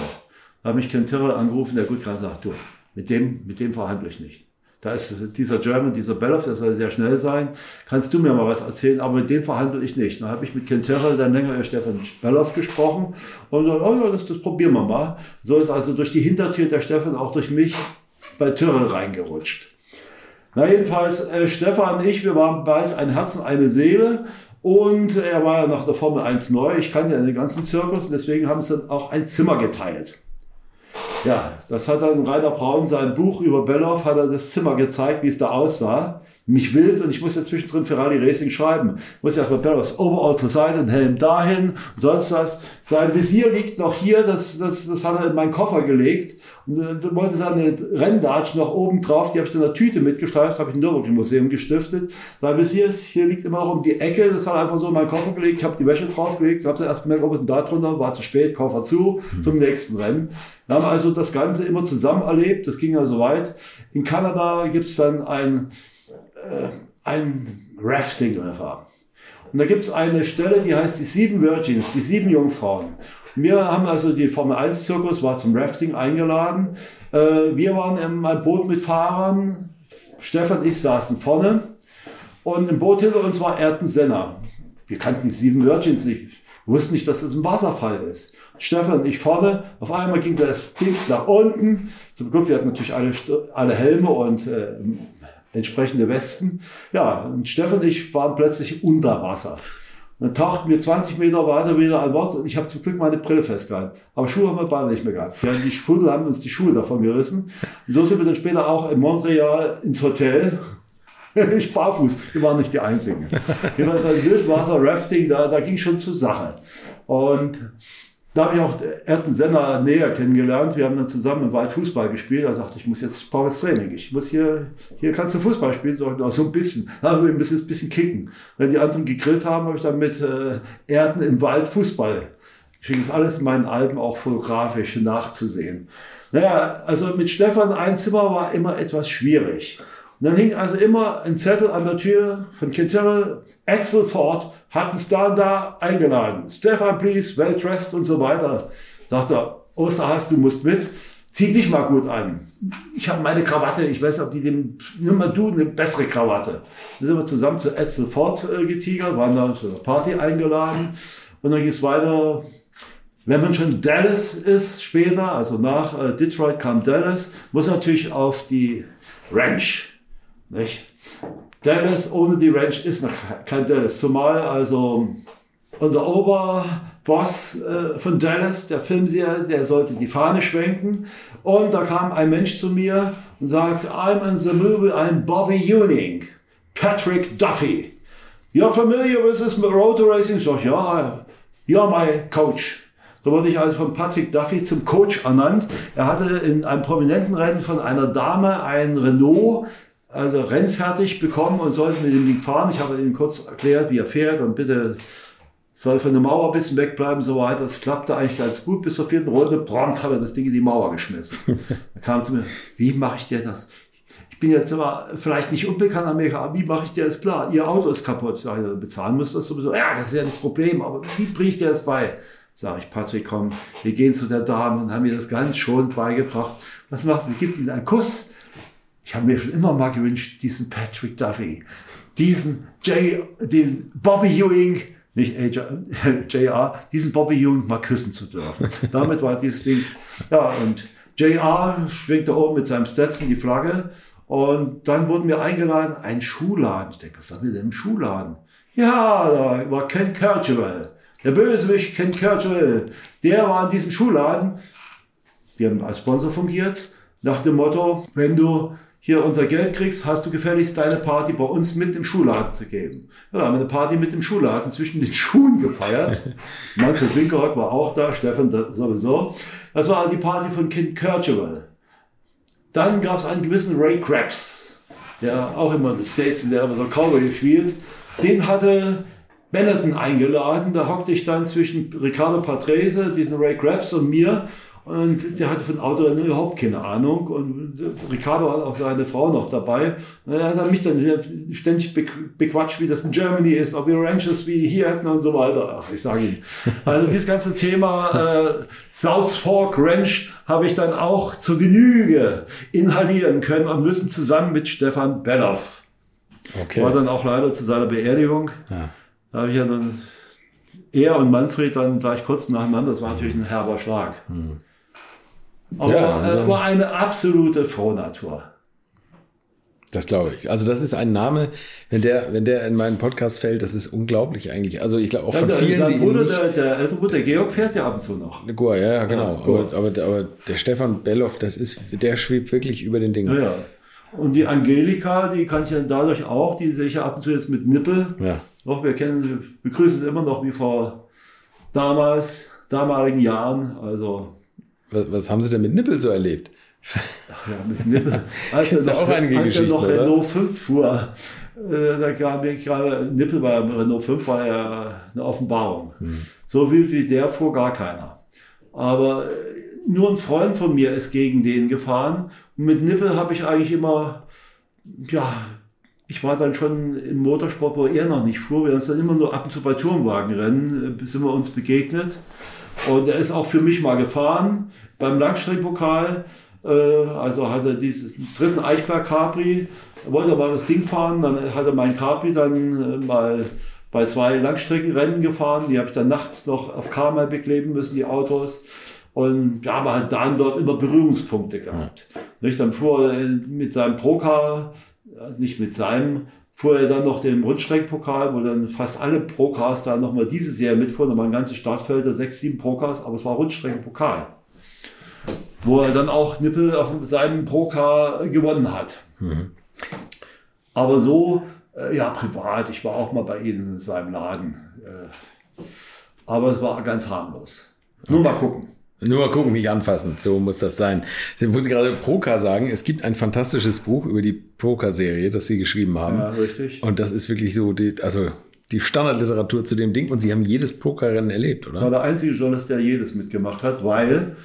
Da habe mich Ken Tyrrell angerufen, der gut gerade sagt, du, mit dem, mit dem verhandle ich nicht. Da ist dieser German, dieser Belloff, der soll sehr schnell sein. Kannst du mir mal was erzählen? Aber mit dem verhandle ich nicht. Dann habe ich mit Terrell dann länger über Stefan Belloff gesprochen und dann, oh ja, das, das probieren wir mal. So ist also durch die Hintertür der Stefan auch durch mich bei Terrell reingerutscht. Na jedenfalls, äh, Stefan und ich, wir waren bald ein Herz und eine Seele. Und er war ja nach der Formel 1 neu. Ich kannte ja den ganzen Zirkus und deswegen haben sie dann auch ein Zimmer geteilt. Ja, das hat dann Rainer Braun sein Buch über Belloff, hat er das Zimmer gezeigt, wie es da aussah mich wild und ich muss ja zwischendrin für Rally Racing schreiben. Muss ja bei Bellows Overall zur Seite, ein Helm dahin und sonst was. Sein Visier liegt noch hier, das, das, das hat er in meinen Koffer gelegt und dann wollte seine Renndatsch noch oben drauf, die habe ich in der Tüte mitgestreift, habe ich im Nürburgring Museum gestiftet. Sein Visier ist, hier liegt immer noch um die Ecke, das hat er einfach so in meinen Koffer gelegt, ich habe die Wäsche draufgelegt, habe dann erst gemerkt, ob es denn da drunter war, zu spät, Koffer zu, mhm. zum nächsten Rennen. Wir haben also das Ganze immer zusammen erlebt, das ging ja so weit. In Kanada gibt es dann ein äh, ein Rafting-River. Und da gibt es eine Stelle, die heißt die sieben Virgins, die sieben Jungfrauen. Wir haben also die Formel 1 Zirkus, war zum Rafting eingeladen. Äh, wir waren in einem Boot mit Fahrern. Stefan und ich saßen vorne. Und im Boot hinter uns war Erden Senna. Wir kannten die sieben Virgins nicht. Wir wussten nicht, dass das ein Wasserfall ist. Stefan und ich vorne. Auf einmal ging das Ding nach unten. Zum Glück, wir hatten natürlich alle, alle Helme und äh, entsprechende Westen. Ja, und Stefan und ich waren plötzlich unter Wasser. dann tauchten wir 20 Meter weiter wieder an Bord und ich habe zum Glück meine Brille festgehalten. Aber Schuhe haben wir beide nicht mehr gehabt. Wir haben die Sprudel haben uns die Schuhe davon gerissen. Und so sind wir dann später auch in Montreal ins Hotel. ich barfuß. Wir waren nicht die Einzigen. Wir waren beim Wildwasser Rafting, da, da ging schon zur Sache. Und da habe ich auch Erden Senner näher kennengelernt. Wir haben dann zusammen im Wald Fußball gespielt. Er sagte, ich muss jetzt brauche das Training. Ich muss hier, hier kannst du Fußball spielen, so, so ein bisschen. Da haben wir ein bisschen, ein bisschen kicken. Wenn die anderen gegrillt haben, habe ich dann mit äh, Erden im Wald Fußball. Ich schicke das alles in meinen Alben auch fotografisch nachzusehen. Naja, also mit Stefan ein Zimmer war immer etwas schwierig. Und dann hing also immer ein Zettel an der Tür von Quintero, Edsel Ford hat einen Star da eingeladen. Stefan, please, well dressed und so weiter. Sagt er, Osterhass, du musst mit. Zieh dich mal gut an. Ich habe meine Krawatte, ich weiß ob die dem, nimm mal du eine bessere Krawatte. Dann sind wir zusammen zu Edsel Ford äh, getigert, waren da zu einer Party eingeladen. Und dann ging es weiter wenn man schon Dallas ist später, also nach äh, Detroit kam Dallas, muss natürlich auf die Ranch. Nicht? Dallas ohne die Ranch ist noch kein Dallas. Zumal also unser Oberboss äh, von Dallas, der Filmseher, der sollte die Fahne schwenken. Und da kam ein Mensch zu mir und sagt, I'm in the movie, I'm Bobby Ewing, Patrick Duffy. You're familiar with this road racing? Ich sag, ja, you're my coach. So wurde ich also von Patrick Duffy zum Coach ernannt. Er hatte in einem prominenten Rennen von einer Dame ein Renault also rennfertig bekommen und sollte mit dem Ding fahren. Ich habe ihm kurz erklärt, wie er fährt und bitte soll von der Mauer ein bisschen wegbleiben, so weiter. Das klappte eigentlich ganz gut. Bis zur vierten Runde, prompt hat er das Ding in die Mauer geschmissen. Da kam zu mir, wie mache ich dir das? Ich bin jetzt immer vielleicht nicht unbekannt Amerika, aber wie mache ich dir das klar? Ihr Auto ist kaputt. Sag ich, bezahlen müsst das sowieso. Ja, das ist ja das Problem, aber wie bringe ich dir das bei? Sag ich, Patrick, komm, wir gehen zu der Dame und haben ihr das ganz schon beigebracht. Was macht sie? Gibt ihnen einen Kuss ich habe mir schon immer mal gewünscht, diesen Patrick Duffy, diesen J, diesen Bobby Ewing, nicht JR, diesen Bobby Ewing mal küssen zu dürfen. Damit war dieses Ding, ja, und JR schwingt da oben mit seinem Stetson die Flagge Und dann wurden wir eingeladen, ein Schuhladen. Ich denke, was haben wir denn im Schuhladen? Ja, da war Ken Kercheval. Der Bösewicht Ken Kercheval. Der war in diesem Schuhladen. Wir haben als Sponsor fungiert. Nach dem Motto, wenn du hier unser Geld kriegst, hast du gefälligst deine Party bei uns mit im Schuhladen zu geben. Ja, haben wir eine Party mit im Schuhladen zwischen den Schuhen gefeiert. Manfred Winkerhock war auch da, Stefan sowieso. Das war die Party von Ken Kercheval. Dann gab es einen gewissen Ray Krabs, der auch immer in den States, der immer so Cowboy gespielt. Den hatte Benetton eingeladen. Da hockte ich dann zwischen Ricardo Patrese, diesen Ray Krabs und mir und der hatte von Autorennen überhaupt keine Ahnung. Und Ricardo hat auch seine Frau noch dabei. Und er hat mich dann ständig bequatscht, wie das in Germany ist, ob wir Ranches wie hier hätten und so weiter. Ach, ich sage Ihnen. Also dieses ganze Thema äh, South Fork Ranch habe ich dann auch zur Genüge inhalieren können und müssen zusammen mit Stefan Belloff. Okay. War dann auch leider zu seiner Beerdigung. Ja. Da habe ich ja dann er und Manfred dann gleich kurz nacheinander. Das war natürlich ein herber Schlag. Hm. Aber ja, also, äh, war eine absolute Frohnatur. Das glaube ich. Also das ist ein Name, wenn der, wenn der in meinen Podcast fällt, das ist unglaublich eigentlich. Also ich glaube auch von ja, vielen, sein Bruder, nicht, der, der ältere Bruder, der Georg fährt ja ab und zu noch. Goa, ja, ja, genau. Ja, aber, aber, aber, der Stefan Belloff, das ist, der schwebt wirklich über den Dingen. Ja. Und die Angelika, die kann ich ja dadurch auch, die sehe ich ja ab und zu jetzt mit Nippel. Ja. Doch, wir kennen, begrüßen sie immer noch wie vor damals, damaligen Jahren. Also was, was haben Sie denn mit Nippel so erlebt? Ach ja, mit Nippel. Als er noch, auch einige als er noch oder? Renault 5 fuhr, äh, da gab mir gerade Nippel bei Renault 5 war ja eine Offenbarung. Hm. So wie, wie der fuhr gar keiner. Aber äh, nur ein Freund von mir ist gegen den gefahren. Und mit Nippel habe ich eigentlich immer, ja, ich war dann schon im Motorsport, wo er noch nicht fuhr. Wir haben uns dann immer nur ab und zu bei Turmwagenrennen, äh, sind wir uns begegnet. Und er ist auch für mich mal gefahren beim Langstreckenpokal. Äh, also hat er diesen dritten Eichberg Capri, wollte mal das Ding fahren, dann hat er mein Capri dann äh, mal bei zwei Langstreckenrennen gefahren. Die habe ich dann nachts noch auf Karmal bekleben müssen, die Autos. Und wir haben halt dann dort immer Berührungspunkte gehabt. Nicht? Dann fuhr er mit seinem Procar, nicht mit seinem, fuhr er dann noch den Rundstreckpokal, wo dann fast alle Procars da nochmal diese Serie mitfuhren, da waren ganze Startfelder, sechs, sieben Procars, aber es war Rundstreckenpokal. Wo er dann auch Nippel auf seinem Procar gewonnen hat. Mhm. Aber so, äh, ja, privat, ich war auch mal bei ihnen in seinem Laden. Äh, aber es war ganz harmlos. Nur okay. mal gucken. Nur mal gucken, nicht anfassen. So muss das sein. Sie gerade Proka sagen, es gibt ein fantastisches Buch über die Proka-Serie, das Sie geschrieben haben. Ja, richtig. Und das ist wirklich so, die, also die Standardliteratur zu dem Ding. Und Sie haben jedes Proka-Rennen erlebt, oder? War der einzige Journalist, der jedes mitgemacht hat, weil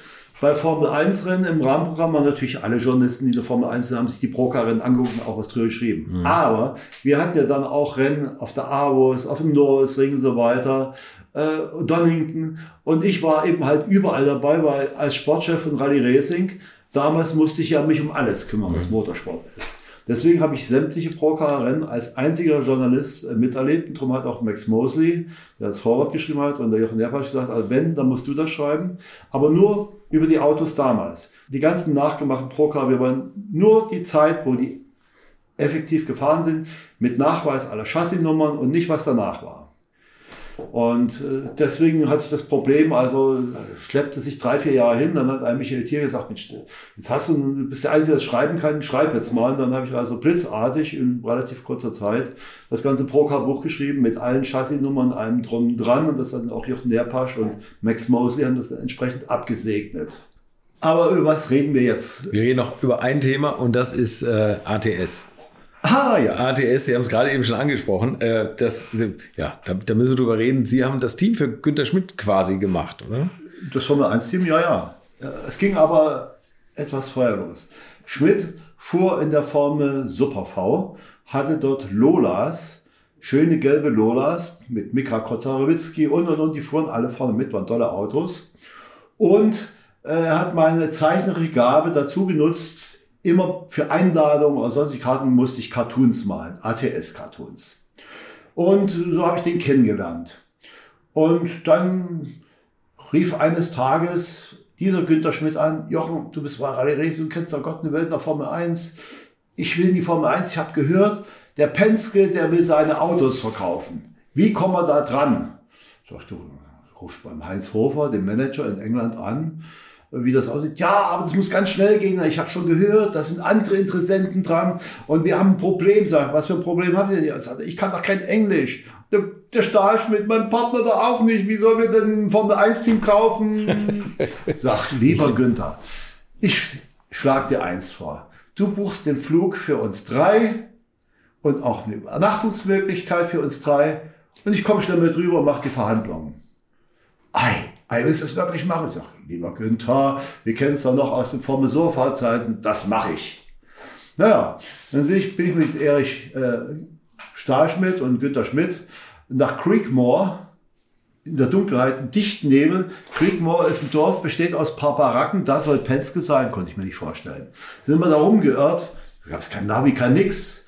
bei Formel 1 Rennen im Rahmenprogramm waren natürlich alle Journalisten, die in der Formel 1 sind, haben sich die Proka-Rennen angeguckt und auch was drüber geschrieben. Mhm. Aber wir hatten ja dann auch Rennen auf der Avos, auf dem Norrisring und so weiter äh, Donington. Und ich war eben halt überall dabei, weil als Sportchef von Rally Racing, damals musste ich ja mich um alles kümmern, was mhm. Motorsport ist. Deswegen habe ich sämtliche Procar-Rennen als einziger Journalist äh, miterlebt. Und darum hat auch Max Mosley, der das Vorwort geschrieben hat, und der Jochen Nerpasch gesagt, also wenn, dann musst du das schreiben. Aber nur über die Autos damals. Die ganzen nachgemachten Procar, wir wollen nur die Zeit, wo die effektiv gefahren sind, mit Nachweis aller Chassisnummern und nicht, was danach war. Und äh, deswegen hat sich das Problem, also schleppte sich drei, vier Jahre hin. Dann hat ein Michael Thier gesagt, Mensch, jetzt hast du, du bist der Einzige, der das schreiben kann, schreib jetzt mal. Und dann habe ich also blitzartig in relativ kurzer Zeit das ganze Procar-Buch geschrieben mit allen Chassisnummern, allem drum dran. Und das hat auch Jochen Nerpasch und Max Mosley haben das entsprechend abgesegnet. Aber über was reden wir jetzt? Wir reden noch über ein Thema und das ist äh, ATS. Ah, ja. ATS, Sie haben es gerade eben schon angesprochen. Äh, das, ja, da, da, müssen wir drüber reden. Sie haben das Team für Günter Schmidt quasi gemacht, oder? Das Formel 1-Team, ja, ja. Es ging aber etwas vorher los. Schmidt fuhr in der Formel Super V, hatte dort Lolas, schöne gelbe Lolas mit Mika Kotarowitzki und und und, die fuhren alle vorne mit, waren tolle Autos. Und äh, er hat meine zeichnerische Gabe dazu genutzt, immer für Einladungen oder sonstige Karten musste ich Cartoons malen, ATS-Cartoons. Und so habe ich den kennengelernt. Und dann rief eines Tages dieser Günther Schmidt an, Jochen, du bist bei Rallye Racing, du kennst doch Gott eine Welt nach Formel 1. ich will in die Formel 1, ich habe gehört, der Penske, der will seine Autos verkaufen. Wie kommen wir da dran? Sag du, ruf beim Heinz Hofer, dem Manager in England an, wie das aussieht. Ja, aber es muss ganz schnell gehen. Ich habe schon gehört, da sind andere Interessenten dran und wir haben ein Problem. Sag, was für ein Problem habt ihr? Ich kann doch kein Englisch. Der, der Stahlschmidt, mein Partner da auch nicht. Wie sollen wir denn ein Formel 1 Team kaufen? Sag, lieber Günther, ich schlag dir eins vor. Du buchst den Flug für uns drei und auch eine Übernachtungsmöglichkeit für uns drei und ich komme schnell mit rüber und mache die Verhandlungen. Ei, ei, willst du das wirklich machen? Ich sage, lieber Günther, wir kennen es doch noch aus den Formel Zeiten, das mache ich. Naja, dann sehe ich, bin ich mit Erich äh, Stahlschmidt und Günther Schmidt nach Creekmore in der Dunkelheit, im dichten Nebel. Creekmore ist ein Dorf, besteht aus paar Baracken. Da soll Penske sein, konnte ich mir nicht vorstellen. Sind wir da rumgeirrt. Da gab es kein Navi, kein nix.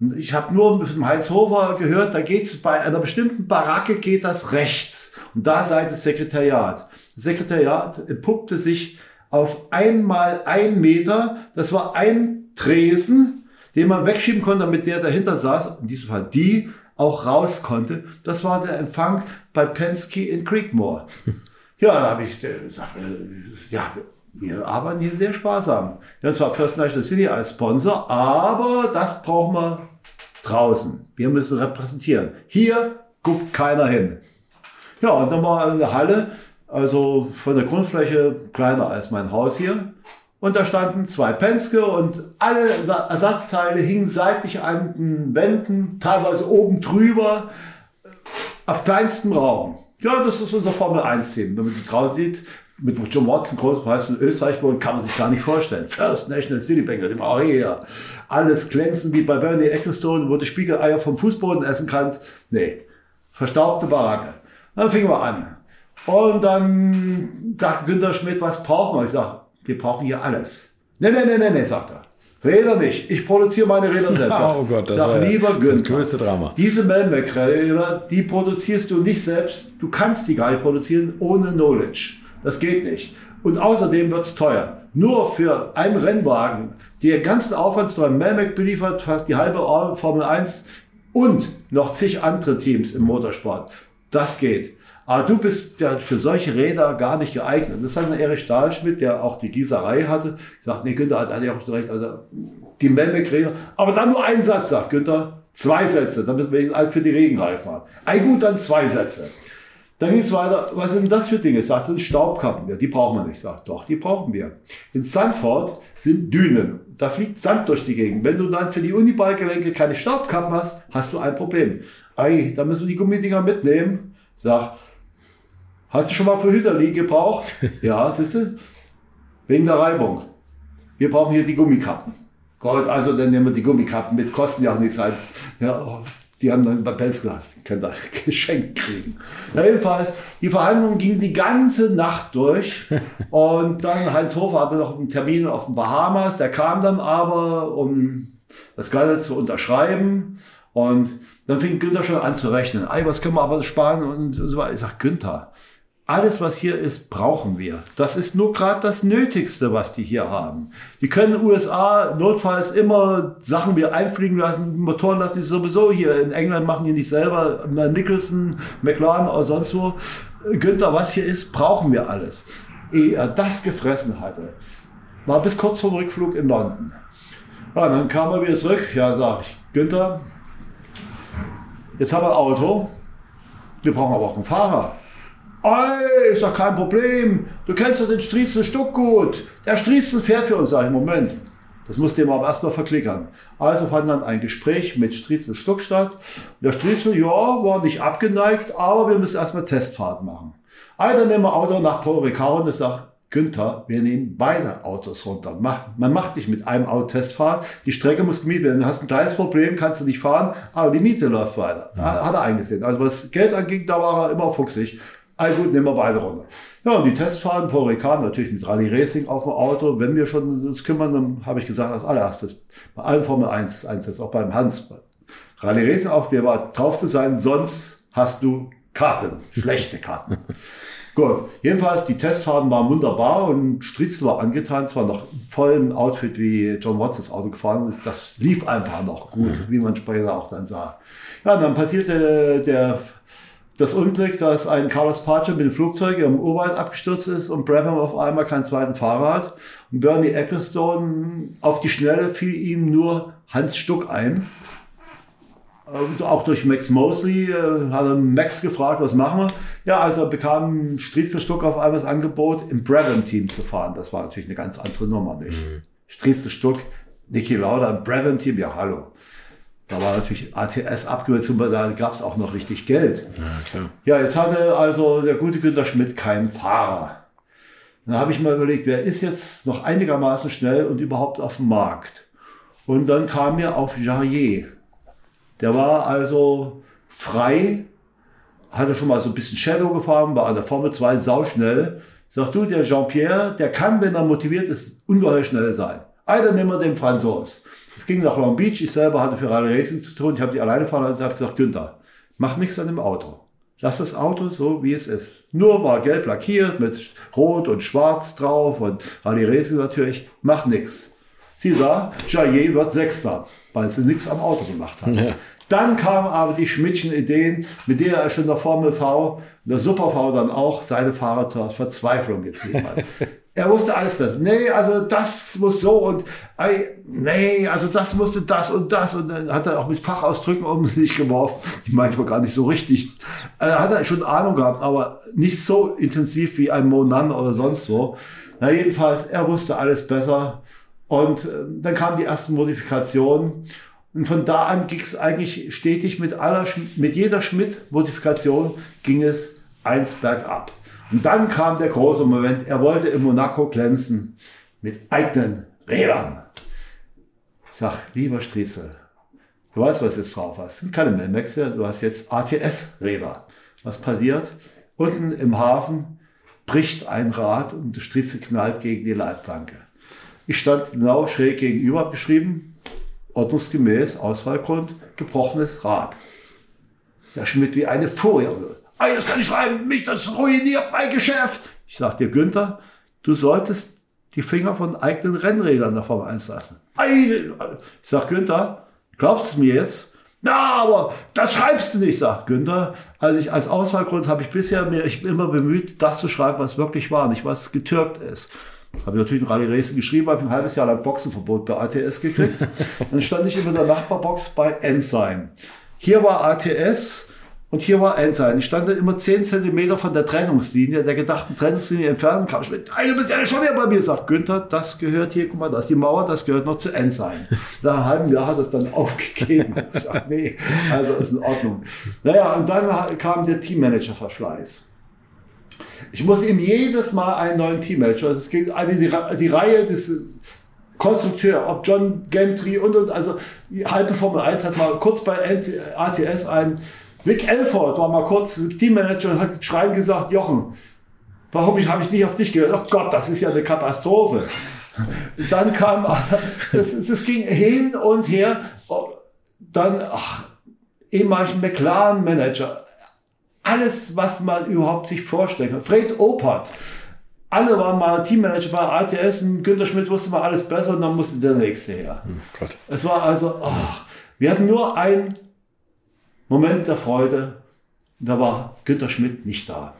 Und ich habe nur mit dem Heinz Hofer gehört, da geht's bei einer bestimmten Baracke geht das rechts. Und da sei das Sekretariat. Sekretariat entpuppte sich auf einmal ein Meter. Das war ein Tresen, den man wegschieben konnte, damit der dahinter saß, in diesem Fall die, auch raus konnte. Das war der Empfang bei Penske in Creekmore. Ja, da habe ich gesagt, äh, ja, wir arbeiten hier sehr sparsam. Ja, zwar First National City als Sponsor, aber das brauchen wir draußen. Wir müssen repräsentieren. Hier guckt keiner hin. Ja, und dann war eine Halle, also von der Grundfläche kleiner als mein Haus hier. Und da standen zwei Penske und alle Ersatzteile hingen seitlich an den Wänden, teilweise oben drüber, auf kleinstem Raum. Ja, das ist unser Formel 1-Team. Wenn man die draußen sieht, mit John Watson, Großpreis in Österreich gewonnen, kann man sich gar nicht vorstellen. First National City Bank, dem hier. Alles glänzen wie bei Bernie Ecclestone, wo du Spiegeleier vom Fußboden essen kannst. Nee, verstaubte Baracke. Dann fingen wir an. Und dann sagt Günter Schmidt, was brauchen wir? Ich sage, wir brauchen hier alles. Nee, nee, nee, nee, nee, sagt er. Räder nicht. Ich produziere meine Räder selbst. Sag, oh Gott, das sag, war lieber ja das größte Drama. Diese Melmac-Räder, die produzierst du nicht selbst. Du kannst die gar nicht produzieren ohne Knowledge. Das geht nicht. Und außerdem wird's teuer. Nur für einen Rennwagen, der ganzen Aufwandsteuer Melmac beliefert, fast die halbe Formel 1 und noch zig andere Teams im Motorsport. Das geht. Aber du bist ja für solche Räder gar nicht geeignet. Das hat Erich Stahlschmidt, der auch die Gießerei hatte, gesagt, nee, Günther hat, ja auch recht, also die Melmek-Räder. Aber dann nur einen Satz, sagt Günther, zwei Sätze, damit wir ihn halt für die Regenreifen haben. Ein gut, dann zwei Sätze. Dann ging es weiter, was sind das für Dinge? Sagt, sind Staubkappen. Ja, die brauchen wir nicht. Sagt, doch, die brauchen wir. In Sanford sind Dünen. Da fliegt Sand durch die Gegend. Wenn du dann für die Uniballgelenke keine Staubkappen hast, hast du ein Problem. Ei, da müssen wir die Gummidinger mitnehmen. Sag, Hast du schon mal für Hütterli gebraucht? ja, siehst du? Wegen der Reibung. Wir brauchen hier die Gummikappen. Gott, also dann nehmen wir die Gummikappen mit, kosten ja auch nichts als. Ja, oh, die haben dann bei Pelz gesagt, könnt ihr geschenkt kriegen. Ja, jedenfalls, die Verhandlungen gingen die ganze Nacht durch. Und dann Heinz Hofer hatte noch einen Termin auf den Bahamas. Der kam dann aber, um das Ganze zu unterschreiben. Und dann fing Günther schon an zu rechnen. Ei, was können wir aber sparen und so weiter. Ich sag, Günther, alles, was hier ist, brauchen wir. Das ist nur gerade das Nötigste, was die hier haben. Die können USA notfalls immer Sachen wir einfliegen lassen, Motoren lassen die sowieso hier. In England machen die nicht selber. Nicholson, McLaren oder sonst wo. Günther, was hier ist, brauchen wir alles. Ehe er das gefressen hatte, war bis kurz vor dem Rückflug in London. Ja, dann kam er wieder zurück. Ja, sag ich, Günther, jetzt haben wir ein Auto. Wir brauchen aber auch einen Fahrer. Ey, ist doch kein Problem. Du kennst doch den Striezel Stuck gut. Der Striezel fährt für uns. Sag ich, Moment. Das musste ihm aber erstmal verklickern. Also fand dann ein Gespräch mit Striezel Stuck statt. Der Striezel, ja, war nicht abgeneigt, aber wir müssen erstmal Testfahrt machen. Also nehmen wir Auto nach Paul Ricard und ich sag, Günther, wir nehmen beide Autos runter. Man macht nicht mit einem Auto Testfahrt. Die Strecke muss gemietet werden. Du hast ein kleines Problem, kannst du nicht fahren, aber die Miete läuft weiter. Hat er eingesehen. Also was Geld anging, da war er immer fuchsig. Also gut, nehmen wir beide runter. Ja, und die Testfahrten, Paul Ricard natürlich mit Rallye Racing auf dem Auto. Wenn wir schon uns kümmern, dann habe ich gesagt, als allererstes bei allen Formel 1 Einsätzen, auch beim Hans, Rallye Racing auf, der war drauf zu sein, sonst hast du Karten, schlechte Karten. Gut, jedenfalls die Testfahrten waren wunderbar und Stritzel war angetan, zwar noch voll im Outfit wie John Watts Auto gefahren ist. Das lief einfach noch gut, wie man später auch dann sah. Ja, und dann passierte der, das Unglück, dass ein Carlos Pace mit dem Flugzeug im Urwald abgestürzt ist und Brabham auf einmal keinen zweiten Fahrrad. Und Bernie Ecclestone auf die Schnelle fiel ihm nur Hans Stuck ein. Und auch durch Max Mosley äh, hat er Max gefragt, was machen wir? Ja, also bekam Striezel Stuck auf einmal das Angebot, im Brabham-Team zu fahren. Das war natürlich eine ganz andere Nummer, nicht? Mhm. Striezel Stuck, Niki Lauda im Brabham-Team, ja hallo. Da war natürlich ATS abgemeldet, da gab es auch noch richtig Geld. Ja, ja, jetzt hatte also der gute Günter Schmidt keinen Fahrer. Dann habe ich mal überlegt, wer ist jetzt noch einigermaßen schnell und überhaupt auf dem Markt? Und dann kam mir auf Jarrier der war also frei, hatte schon mal so ein bisschen Shadow gefahren, war an der Formel 2 sauschnell. Sagt du, der Jean-Pierre, der kann, wenn er motiviert ist, ungeheuer schnell sein. Einer nehmen wir den Franzos. Es ging nach Long Beach, ich selber hatte für Rally Racing zu tun, ich habe die alleine fahren lassen, habe gesagt, Günther, mach nichts an dem Auto. Lass das Auto so, wie es ist. Nur mal gelb lackiert mit rot und schwarz drauf und Rally Racing natürlich, mach nichts. Sieh da, Jaillet wird Sechster, weil sie nichts am Auto gemacht hat. Ja. Dann kamen aber die Schmidtschen Ideen, mit denen er schon in der Formel V, in der Super V dann auch seine Fahrer zur Verzweiflung getrieben hat. Er wusste alles besser. Nee, also das muss so und nee, also das musste das und das und dann hat er auch mit Fachausdrücken um sich geworfen, die manchmal gar nicht so richtig. Hat er schon Ahnung gehabt, aber nicht so intensiv wie ein Monan oder sonst wo. Na jedenfalls, er wusste alles besser und äh, dann kamen die ersten Modifikationen. Und von da an ging es eigentlich stetig mit aller, mit jeder Schmidt-Modifikation ging es eins bergab. Und dann kam der große Moment, er wollte in Monaco glänzen mit eigenen Rädern. Ich sag, lieber Striezel, du weißt, was jetzt drauf hast. Es sind keine Melmex du hast jetzt ATS-Räder. Was passiert? Unten im Hafen bricht ein Rad und der Striezel knallt gegen die Leitplanke. Ich stand genau schräg gegenüber, habe geschrieben, ordnungsgemäß, Auswahlgrund, gebrochenes Rad. Der Schmidt wie eine Furie. Ey, das kann ich schreiben, mich, das ruiniert mein Geschäft. Ich sag dir, Günther, du solltest die Finger von eigenen Rennrädern der Formel 1 lassen. Ich sag, Günther, glaubst du mir jetzt? Na, aber das schreibst du nicht, sagt Günther. Also ich als Auswahlgrund habe ich bisher mir ich bin immer bemüht, das zu schreiben, was wirklich war, nicht was getürkt ist. Habe ich natürlich ein Rallye Racing geschrieben, habe ein halbes Jahr lang Boxenverbot bei ATS gekriegt. Dann stand ich immer in der Nachbarbox bei Ensign. Hier war ATS und hier war Ensign. Ich stand dann immer 10 Zentimeter von der Trennungslinie, der gedachten Trennungslinie entfernt, kam schon, du bist ja schon wieder bei mir, sagt Günther, das gehört hier, guck mal, das ist die Mauer, das gehört noch zu Ensign. Nach einem halben Jahr hat es dann aufgegeben. Ich sag, nee, also ist in Ordnung. Naja, und dann kam der Teammanager-Verschleiß. Ich muss ihm jedes Mal einen neuen Teammanager. Also es eine, die, die Reihe des Konstrukteur, ob John Gentry und, und also die halbe Formel 1 hat mal kurz bei ATS ein Vic Elford war mal kurz Teammanager und hat schreien gesagt, Jochen, warum habe ich nicht auf dich gehört? Oh Gott, das ist ja eine Katastrophe. Dann kam, also, es, es ging hin und her. Dann, ach, ehemaligen McLaren-Manager, alles, was man überhaupt sich vorstellen kann. Fred Opert. Alle waren mal Teammanager bei ATS und Günter Schmidt wusste mal alles besser und dann musste der nächste her. Oh es war also, oh, wir hatten nur einen Moment der Freude. Da war Günter Schmidt nicht da.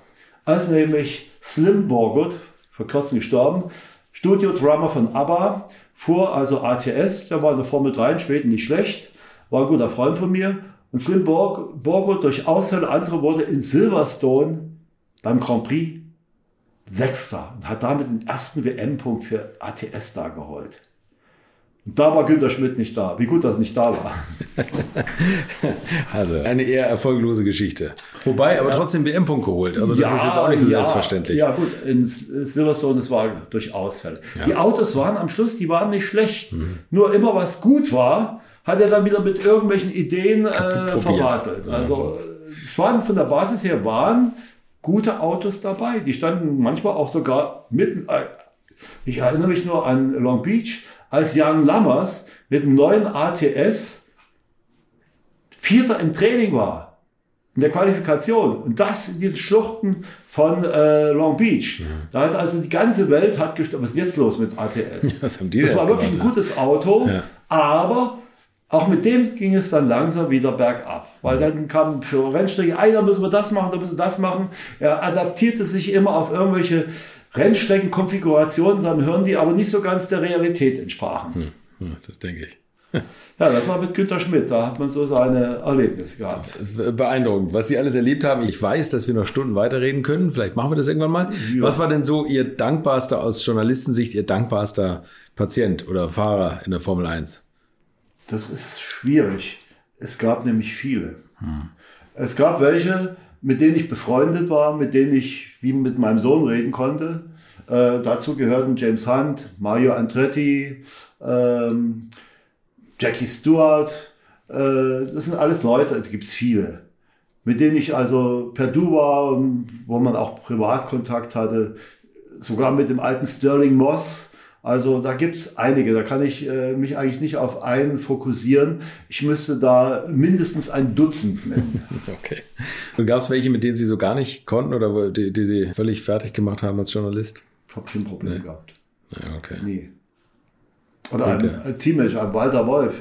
Als nämlich Slim Borgut, vor kurzem gestorben, Studio-Drummer von ABBA, fuhr also ATS, der war in der Formel 3 in Schweden nicht schlecht, war ein guter Freund von mir und Slim Borgo durch Ausfälle andere wurde in Silverstone beim Grand Prix Sechster und hat damit den ersten WM-Punkt für ATS da geholt. Und da war Günter Schmidt nicht da. Wie gut, dass er nicht da war. also eine eher erfolglose Geschichte. Wobei, aber ja. trotzdem WM-Punkt geholt. Also das ja, ist jetzt auch nicht so ja, selbstverständlich. Ja gut, in Silverstone, das war durch Ausfälle. Die Autos waren am Schluss, die waren nicht schlecht. Mhm. Nur immer was gut war, hat er dann wieder mit irgendwelchen Ideen äh, verbaselt. Also es waren von der Basis her waren gute Autos dabei. Die standen manchmal auch sogar mitten. Ich erinnere mich nur an Long Beach, als Jan Lammers mit dem neuen ATS Vierter im Training war. in der Qualifikation. Und das in diesen Schluchten von äh, Long Beach. Da hat also die ganze Welt hat gestorben. Was ist jetzt los mit ATS? Was haben die das denn war wirklich ein gemacht, gutes Auto, Ja. aber auch mit dem ging es dann langsam wieder bergab. Weil dann kam für Rennstrecke, ah, da müssen wir das machen, da müssen wir das machen. Er adaptierte sich immer auf irgendwelche Rennstreckenkonfigurationen, seinem Hirn, die aber nicht so ganz der Realität entsprachen. Ja, das denke ich. Ja, das war mit Günter Schmidt, da hat man so seine Erlebnisse gehabt. Beeindruckend, was Sie alles erlebt haben. Ich weiß, dass wir noch Stunden weiterreden können. Vielleicht machen wir das irgendwann mal. Was war denn so Ihr dankbarster, aus Journalistensicht, Ihr dankbarster Patient oder Fahrer in der Formel 1? Das ist schwierig. Es gab nämlich viele. Es gab welche, mit denen ich befreundet war, mit denen ich wie mit meinem Sohn reden konnte. Äh, dazu gehörten James Hunt, Mario Andretti, ähm, Jackie Stewart. Äh, das sind alles Leute, da gibt es viele, mit denen ich also per Du war, wo man auch Privatkontakt hatte. Sogar mit dem alten Sterling Moss. Also da gibt es einige, da kann ich äh, mich eigentlich nicht auf einen fokussieren. Ich müsste da mindestens ein Dutzend nennen. Okay. Und gab es welche, mit denen Sie so gar nicht konnten oder die, die Sie völlig fertig gemacht haben als Journalist? Ich habe kein Problem gehabt. Ja, okay. Nie. Oder ein, ein Teammanager, ein Walter Wolf,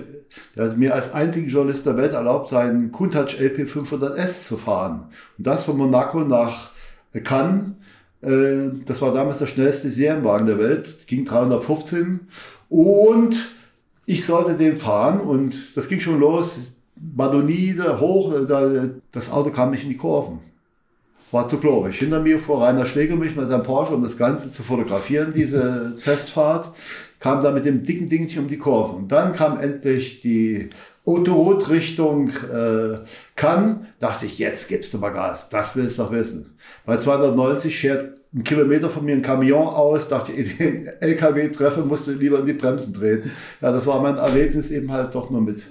der hat mir als einziger Journalist der Welt erlaubt, seinen Countach LP 500S zu fahren. Und das von Monaco nach Cannes. Äh, Das war damals der schnellste Serienwagen der Welt, ging 315. Und ich sollte den fahren und das ging schon los. Madonide hoch, äh, da- das Auto kam nicht in die Kurven. War zu glorreich. Hinter mir fuhr Rainer Schlegelmich mit seinem Porsche, um das Ganze zu fotografieren, diese Testfahrt. Kam da mit dem dicken Dingchen um die Kurve. Und dann kam endlich die Autoroute Richtung äh, Cannes. Dachte ich, jetzt gibst du mal Gas. Das willst du doch wissen. Bei 290 schert ein Kilometer von mir ein Camion aus. Dachte ich, den LKW treffe, musst du lieber in die Bremsen treten. Ja, das war mein Erlebnis eben halt doch nur mit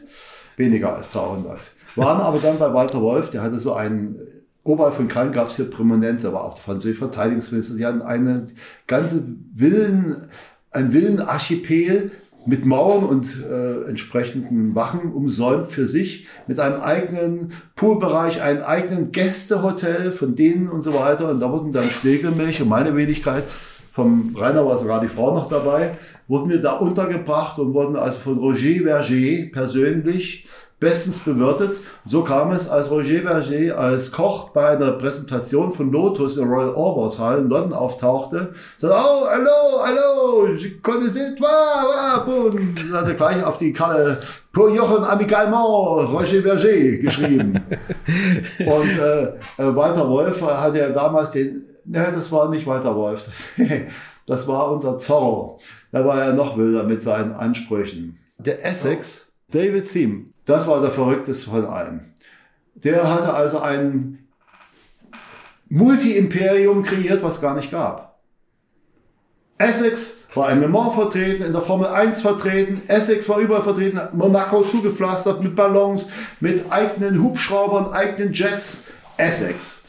weniger als 300. Waren aber dann bei Walter Wolf, der hatte so einen, oberhalb von Cannes gab es hier Prominente, war auch der französische Verteidigungsminister, die hatten eine ganze Villen, ein Villenarchipel mit Mauern und äh, entsprechenden Wachen umsäumt für sich, mit einem eigenen Poolbereich, einem eigenen Gästehotel von denen und so weiter. Und da wurden dann Schlegelmilch und meine Wenigkeit vom Rainer war sogar die Frau noch dabei, wurden wir da untergebracht und wurden also von Roger Berger persönlich bestens bewirtet. So kam es, als Roger Berger als Koch bei einer Präsentation von Lotus in Royal Albert Hall in London auftauchte, sagte, oh, hallo, hallo, je connaissais toi, boum. Und hat er gleich auf die Kalle Pour Jochen amicalement Roger Berger geschrieben. Und äh, äh, Walter Wolf hat ja damals den, ne, das war nicht Walter Wolf, das, das war unser Zorro. Da war er noch wilder mit seinen Ansprüchen. Der Essex, David Thiem, das war der verrückteste von allen. Der hatte also ein Multi-Imperium kreiert, was gar nicht gab. Essex war in Le Mans vertreten, in der Formel 1 vertreten, Essex war überall vertreten, Monaco zugepflastert mit Ballons, mit eigenen Hubschraubern, eigenen Jets. Essex.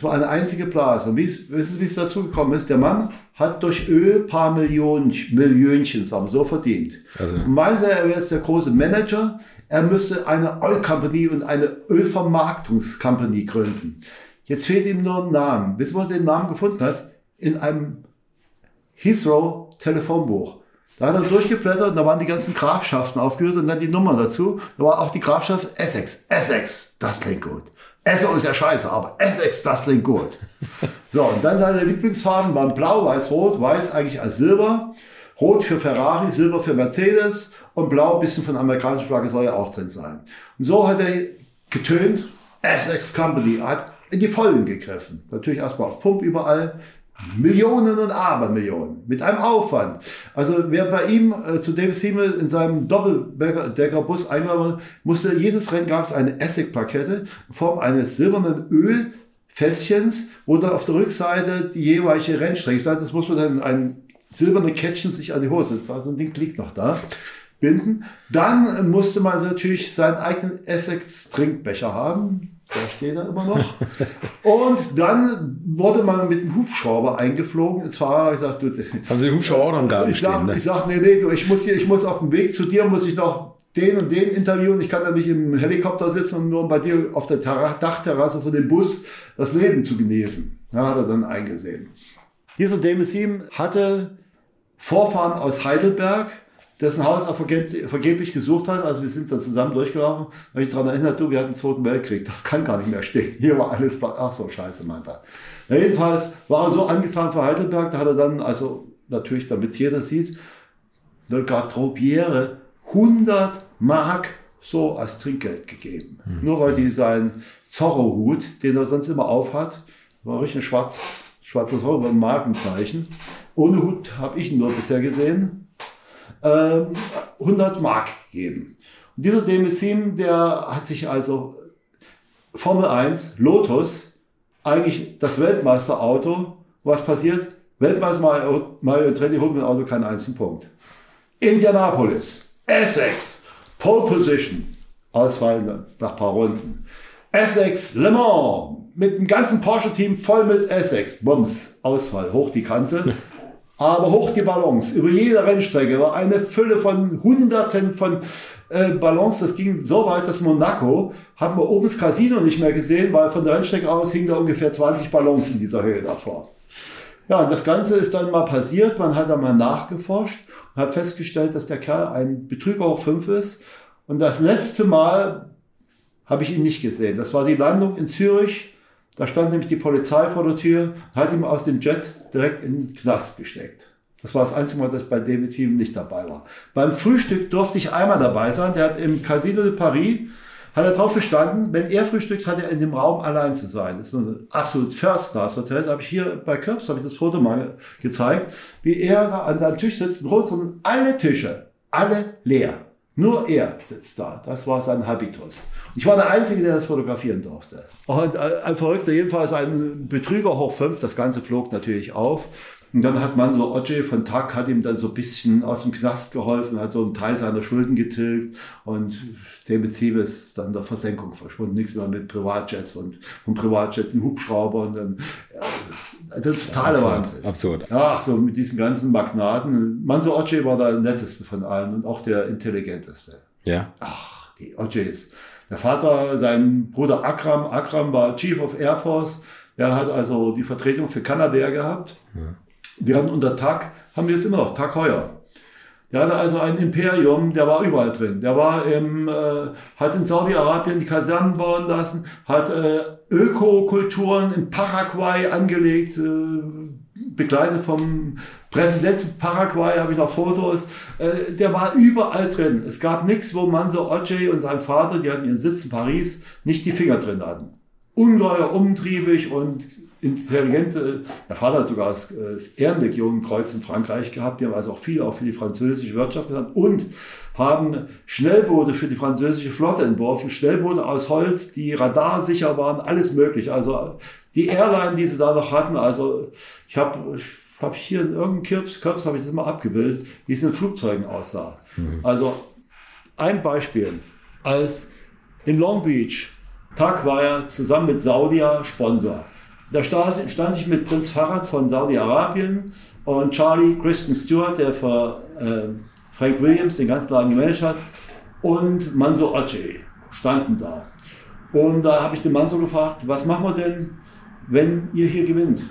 Das war eine einzige Blase. Und wie es- wissen Sie, wie es dazu gekommen ist? Der Mann hat durch Öl ein paar Millionen, Millionchen sagen wir so verdient. Also- Und meinte, er wäre jetzt der große Manager. Er müsste eine Oil Company und eine Ölvermarktungscompany gründen. Jetzt fehlt ihm nur ein Name. Wissen Sie, wo er den Namen gefunden hat? In einem Heathrow Telefonbuch. Da hat er durchgeblättert und da waren die ganzen Grafschaften aufgeführt und dann die Nummern dazu. Da war auch die Grafschaft Essex. Essex, das klingt gut. Esso ist ja scheiße, aber Essex, das klingt gut. So, und dann seine Lieblingsfarben waren blau, weiß, rot, weiß eigentlich als Silber, rot für Ferrari, Silber für Mercedes und blau, ein bisschen von amerikanischer Flagge soll ja auch drin sein. Und so hat er getönt, Essex Company, hat in die Vollen gegriffen. Natürlich erstmal auf Pump überall. Millionen und Abermillionen mit einem Aufwand. Also wer bei ihm äh, zu David Siemel in seinem Doppeldeckerbus eingeladen musste jedes Rennen gab es eine Essig-Plakette in Form eines silbernen Ölfässchens, wo dann auf der Rückseite die jeweilige Rennstrecke stand. Das muss man dann ein silberne Kettchen sich an die Hose, also ein Ding liegt noch da, binden. Dann musste man natürlich seinen eigenen Essex-Trinkbecher haben. Der steht da immer noch. Und dann wurde man mit dem Hubschrauber eingeflogen ins Fahrrad. Ich gesagt, du, Haben Sie den Hubschrauber auch noch im Garten ich sag, stehen? Ne? ich sag, nee, nee, du, ich muss hier, ich muss auf dem Weg zu dir, muss ich noch den und den interviewen, ich kann ja nicht im Helikopter sitzen und nur bei dir auf der Dachterrasse von dem Bus das Leben zu genießen. Ja, hat er dann eingesehen. Dieser Demesim hatte Vorfahren aus Heidelberg, dessen Haus er vergeblich gesucht hat. Also wir sind da zusammen durchgelaufen. Da habe ich daran erinnert, du, wir hatten den Zweiten Weltkrieg. Das kann gar nicht mehr stehen. Hier war alles, ach so, scheiße, meint er. Ja, jedenfalls war er so angetan für Heidelberg, da hat er dann, also natürlich, damit es jeder sieht, eine Garderobiere 100 Mark so als Trinkgeld gegeben. Mhm. Nur weil die seinen Zorro-Hut, den er sonst immer aufhat, war richtig ein schwarz, schwarzer Zorro, ein Markenzeichen. Ohne Hut habe ich ihn nur bisher gesehen. Ähm, 100 Mark gegeben. Und dieser Demizim, der hat sich also Formel 1, Lotus, eigentlich das Weltmeisterauto. Was passiert? Weltmeister Mario Andretti holt mit dem Auto keinen einzigen Punkt. Indianapolis, Essex, Pole Position, Ausfall nach paar Runden. Essex, Le Mans, mit dem ganzen Porsche-Team voll mit Essex. Bums, Ausfall, hoch die Kante. Aber hoch die Ballons. Über jede Rennstrecke war eine Fülle von Hunderten von äh, Ballons. Das ging so weit, dass Monaco haben wir oben das Casino nicht mehr gesehen, weil von der Rennstrecke aus hingen da ungefähr 20 Ballons in dieser Höhe davor. Ja, und das Ganze ist dann mal passiert. Man hat dann mal nachgeforscht und hat festgestellt, dass der Kerl ein Betrüger hoch 5 ist. Und das letzte Mal habe ich ihn nicht gesehen. Das war die Landung in Zürich. Da stand nämlich die Polizei vor der Tür und hat ihm aus dem Jet direkt in den Knast gesteckt. Das war das einzige Mal, dass ich bei David Team nicht dabei war. Beim Frühstück durfte ich einmal dabei sein. Der hat im Casino de Paris hat er darauf bestanden, wenn er frühstückt, hat er in dem Raum allein zu sein. Das ist ein absolutes First-Class-Hotel. Da habe ich hier bei Körbs, habe ich das Foto mal gezeigt, wie er da an seinem Tisch sitzt, rund und alle Tische, alle leer. Nur er sitzt da. Das war sein Habitus. Ich war der Einzige, der das fotografieren durfte. Und ein Verrückter, jedenfalls ein Betrüger hoch fünf. Das Ganze flog natürlich auf. Und dann hat man so Oje von Tag hat ihm dann so ein bisschen aus dem Knast geholfen, hat so einen Teil seiner Schulden getilgt und dem Betrieb ist dann der Versenkung verschwunden. Nichts mehr mit Privatjets und vom Privatjet ein Hubschrauber und dann ja, der totale absurd, Wahnsinn. Absurd. Ja, so mit diesen ganzen Magnaten. Manso Oje war der netteste von allen und auch der intelligenteste. Ja. Ach, die Ojes. Der Vater, sein Bruder Akram, Akram war Chief of Air Force. Der hat also die Vertretung für Kanadair gehabt. Ja. Wir hatten unter Tag, haben wir jetzt immer noch, Tag Heuer. Der hatte also ein Imperium, der war überall drin. Der war im, äh, hat in Saudi-Arabien die Kasernen bauen lassen, hat äh, Ökokulturen in Paraguay angelegt, äh, begleitet vom Präsidenten Paraguay, habe ich noch Fotos. Äh, der war überall drin. Es gab nichts, wo Manso Ojei und sein Vater, die hatten ihren Sitz in Paris, nicht die Finger drin hatten. Ungeheuer umtriebig und intelligente, der Vater hat sogar das, äh, das Ehrenlegionenkreuz in Frankreich gehabt, die haben also auch viel auch für die französische Wirtschaft getan und haben Schnellboote für die französische Flotte entworfen, Schnellboote aus Holz, die radarsicher waren, alles möglich. Also die Airline, die sie da noch hatten, also ich habe ich hab hier in irgendeinem Kirps, Kirps habe ich das mal abgebildet, wie es in Flugzeugen aussah. Mhm. Also ein Beispiel, als in Long Beach, Tag war ja zusammen mit Saudia Sponsor. Da stand ich mit Prinz Farad von Saudi-Arabien und Charlie Christian Stewart, der für äh, Frank Williams den ganzen Laden gemanagt hat, und Manso Oce standen da. Und da habe ich den Manso gefragt, was machen wir denn, wenn ihr hier gewinnt?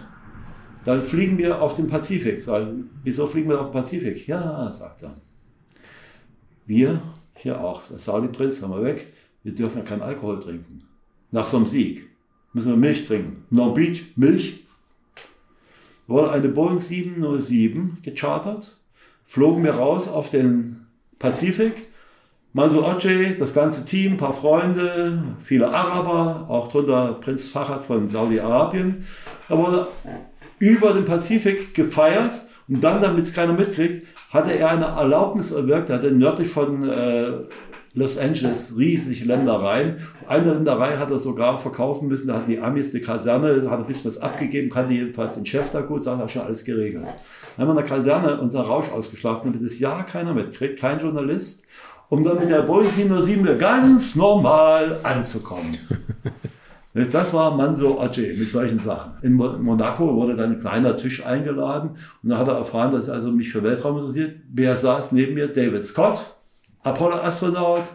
Dann fliegen wir auf den Pazifik. Sag, wieso fliegen wir auf den Pazifik? Ja, sagt er. Wir, hier auch, der Saudi-Prinz, haben wir weg, wir dürfen ja keinen Alkohol trinken. Nach so einem Sieg müssen wir Milch trinken. Long Beach, Milch. Wurde eine Boeing 707 gechartert, flogen wir raus auf den Pazifik. Manso Oce, das ganze Team, ein paar Freunde, viele Araber, auch drunter Prinz Fahad von Saudi-Arabien. Da wurde über den Pazifik gefeiert und dann, damit es keiner mitkriegt, hatte er eine Erlaubnis erwirkt, er hatte nördlich von äh, Los Angeles riesig Ländereien. Eine Länderei hat er sogar verkaufen müssen, da hatten die Amis die Kaserne, hat ein bisschen was abgegeben, kannte jedenfalls den Chef da gut, sagt, er schon alles geregelt. Dann haben wir in der Kaserne unser Rausch ausgeschlafen, damit das ja keiner mitkriegt, kein Journalist, um dann mit der Boeing 707 ganz normal anzukommen. Das war Manso Oce mit solchen Sachen. In Monaco wurde dann ein kleiner Tisch eingeladen und dann hat er erfahren, dass er also mich für Weltraum interessiert. Wer saß neben mir? David Scott, Apollo-Astronaut,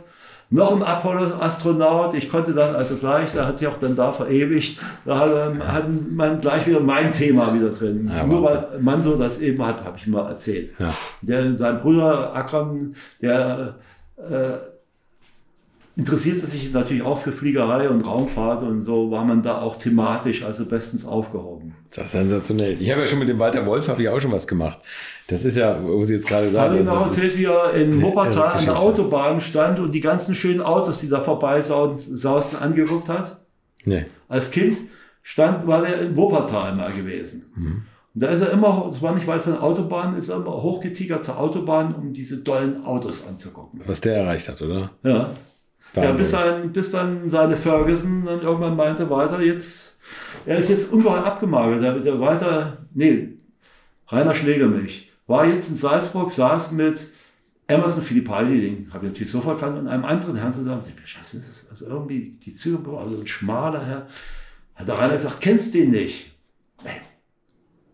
noch ein Apollo-Astronaut. Ich konnte dann also gleich, da hat sich auch dann da verewigt, da hat, ähm, man gleich wieder mein Thema wieder drin. Ja, Nur weil Manso das eben hat, habe ich mal erzählt. Ja. Der, sein Bruder Akram, der äh, interessierte sich natürlich auch für Fliegerei und Raumfahrt und so war man da auch thematisch also bestens aufgehoben. Das ist sensationell. Ich habe ja schon mit dem Walter Wolf, habe ich auch schon was gemacht. Das ist ja, wo Sie jetzt gerade sagen. habe Ihnen auch das erzählt, wie er in Wuppertal an der. Autobahn stand und die ganzen schönen Autos, die da vorbeisausten, angeguckt hat. Nee. Als Kind stand, war er in Wuppertal mal gewesen. Mhm. Und da ist er immer, es war nicht weit von der Autobahn, ist er immer hochgetigert zur Autobahn, um diese dollen Autos anzugucken. Was der erreicht hat, oder? Ja. Ja, bis, dann, bis dann seine Ferguson dann irgendwann meinte, Walter, jetzt, er ist jetzt ungeheuer abgemagert. Der, der Walter, nee, Rainer Schlegelmilch, war jetzt in Salzburg, saß mit Emerson Fittipaldi, den habe ich natürlich sofort kannt, und einem anderen Herrn zusammen. Ich dachte, Scheiße, was ist das? Also irgendwie die Züge, also ein schmaler Herr. Hat der Rainer gesagt, kennst du den nicht? Nee.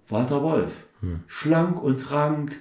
Walter Wolf. Schlank und rank,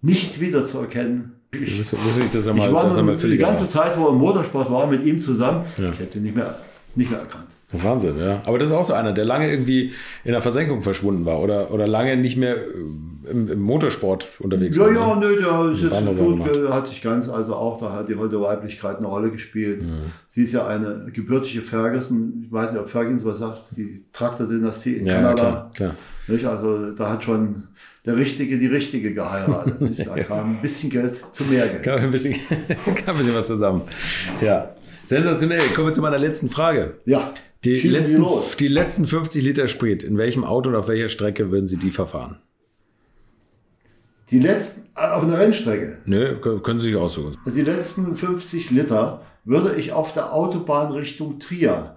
nicht wiederzuerkennen. Ich, Muss, muss ich das ich einmal, war das einmal die ganze Zeit, wo er im Motorsport war, mit ihm zusammen. Ja. Ich hätte nicht mehr, nicht mehr erkannt. Wahnsinn, ja. Aber das ist auch so einer, der lange irgendwie in der Versenkung verschwunden war oder, oder lange nicht mehr äh, im, im Motorsport unterwegs Ja, war. ja, ne? nö, der ist jetzt gut, gemacht. äh, hat sich ganz, also auch, da hat die heute Weiblichkeit eine Rolle gespielt. Sie ist ja eine gebürtige Ferguson, ich weiß nicht, ob Ferguson was sagt, die Traktor-Dynastie in Ja, ja, Kanada. klar, klar. Nicht? Also da hat schon der Richtige die Richtige geheiratet. Nicht? Da kam ein bisschen Geld zu mehr Geld. Kam ein bisschen, kam ein bisschen was zusammen. Ja. Sensationell. Kommen wir zu meiner letzten Frage. Ja, Die schießen letzten, die letzten 50 Liter Sprit, in welchem Auto und auf welcher Strecke würden Sie die verfahren? Die letzten, äh, auf einer Rennstrecke, Nö, können können Sie sich aussuchen. also die letzten 50 Liter würde ich auf der Autobahn Richtung Trier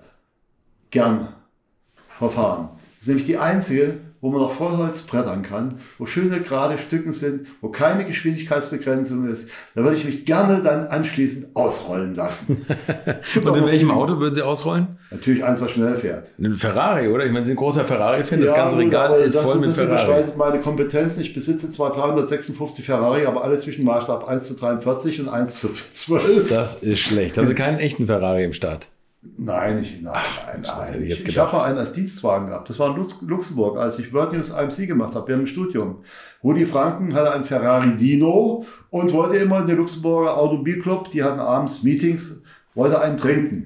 gern verfahren. Das ist nämlich die einzige, wo man noch Vollholz brettern kann, wo schöne gerade Stücken sind, wo keine Geschwindigkeitsbegrenzung ist. Da würde ich mich gerne dann anschließend ausrollen lassen. Und in welchem Auto würden Sie ausrollen? Natürlich eins, was schnell fährt. Ein Ferrari, oder? Ich meine, Sie sind ein großer Ferrari-Fan. Das ganze Regal ist das, voll mit das Ferrari. überschreitet meine Kompetenzen. Ich besitze zwar 356 Ferrari, aber alle zwischen Maßstab 1 zu 43 und 1 zu 12. Das ist schlecht. Haben Sie keinen echten Ferrari im Start? Nein, ich, nein, nein, das hätte nein. ich jetzt Ich, ich habe mal einen als Dienstwagen gehabt. Das war in Lux Luxemburg, als ich World News IMC gemacht habe, während dem Studium. Rudi Franken hatte einen Ferrari Dino und wollte immer in den Luxemburger Automobilclub, die hatten abends Meetings, wollte einen trinken.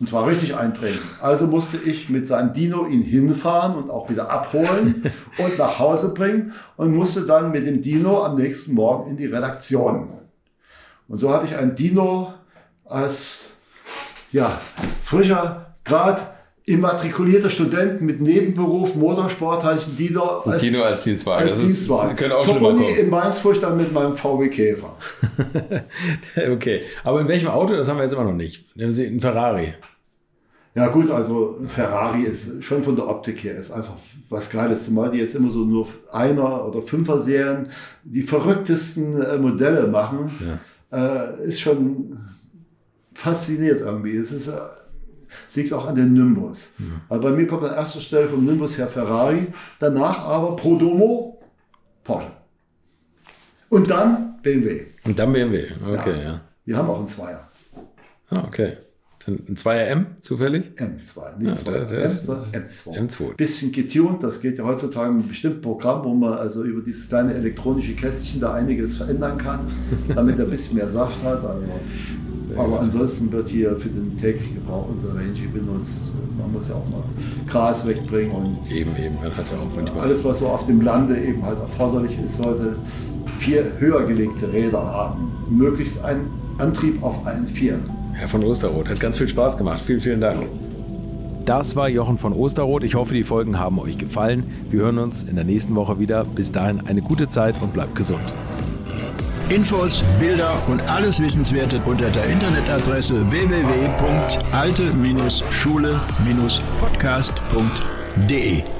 Und zwar richtig eintrinken. Also musste ich mit seinem Dino ihn hinfahren und auch wieder abholen und nach Hause bringen und musste dann mit dem Dino am nächsten Morgen in die Redaktion. Und so hatte ich einen Dino als ja, frischer, gerade immatrikulierter Student mit Nebenberuf Motorsport hatte ich einen Dino als, Dino als Dienstwagen. als Das ist- Dienstwagen. könnte auch Zur Uni kommen. in Mainz fuhr ich dann mit meinem VW Käfer. Okay. Aber in welchem Auto? Das haben wir jetzt immer noch nicht. Nehmen Sie einen Ferrari. Ja gut, also ein Ferrari ist schon von der Optik her ist einfach was Geiles, zumal die jetzt immer so nur Einer- oder Fünfer-Serien die verrücktesten äh, Modelle machen, äh, ist schon fasziniert irgendwie. Es ist, äh, es liegt auch an den Nimbus. Weil bei mir kommt an erster Stelle vom Nimbus her Ferrari, danach aber Pro Domo Porsche. Und dann BMW. Und dann BMW. Okay, ja. Wir haben auch einen Zweier. Ah, okay. Ein 2er M zufällig? M2, nicht Ja, 2. das- das- M, sondern M2. M2. Bisschen getuned, das geht ja heutzutage mit einem bestimmten Programm, wo man also über dieses kleine elektronische Kästchen da einiges verändern kann, damit er ein bisschen mehr Saft hat. Also, aber ansonsten wird hier für den täglichen Gebrauch unser Range benutzt. Man muss ja auch mal Gras wegbringen und Eben, eben. Man hat ja auch manchmal. alles, was so auf dem Lande eben halt erforderlich ist, sollte vier höher gelegte Räder haben. Möglichst einen Antrieb auf allen Vieren. Herr von Osterroth, hat ganz viel Spaß gemacht. Vielen, vielen Dank. Das war Jochen von Osterroth. Ich hoffe, die Folgen haben euch gefallen. Wir hören uns in der nächsten Woche wieder. Bis dahin eine gute Zeit und bleibt gesund. Infos, Bilder und alles Wissenswerte unter der Internetadresse www.alte-schule-podcast.de.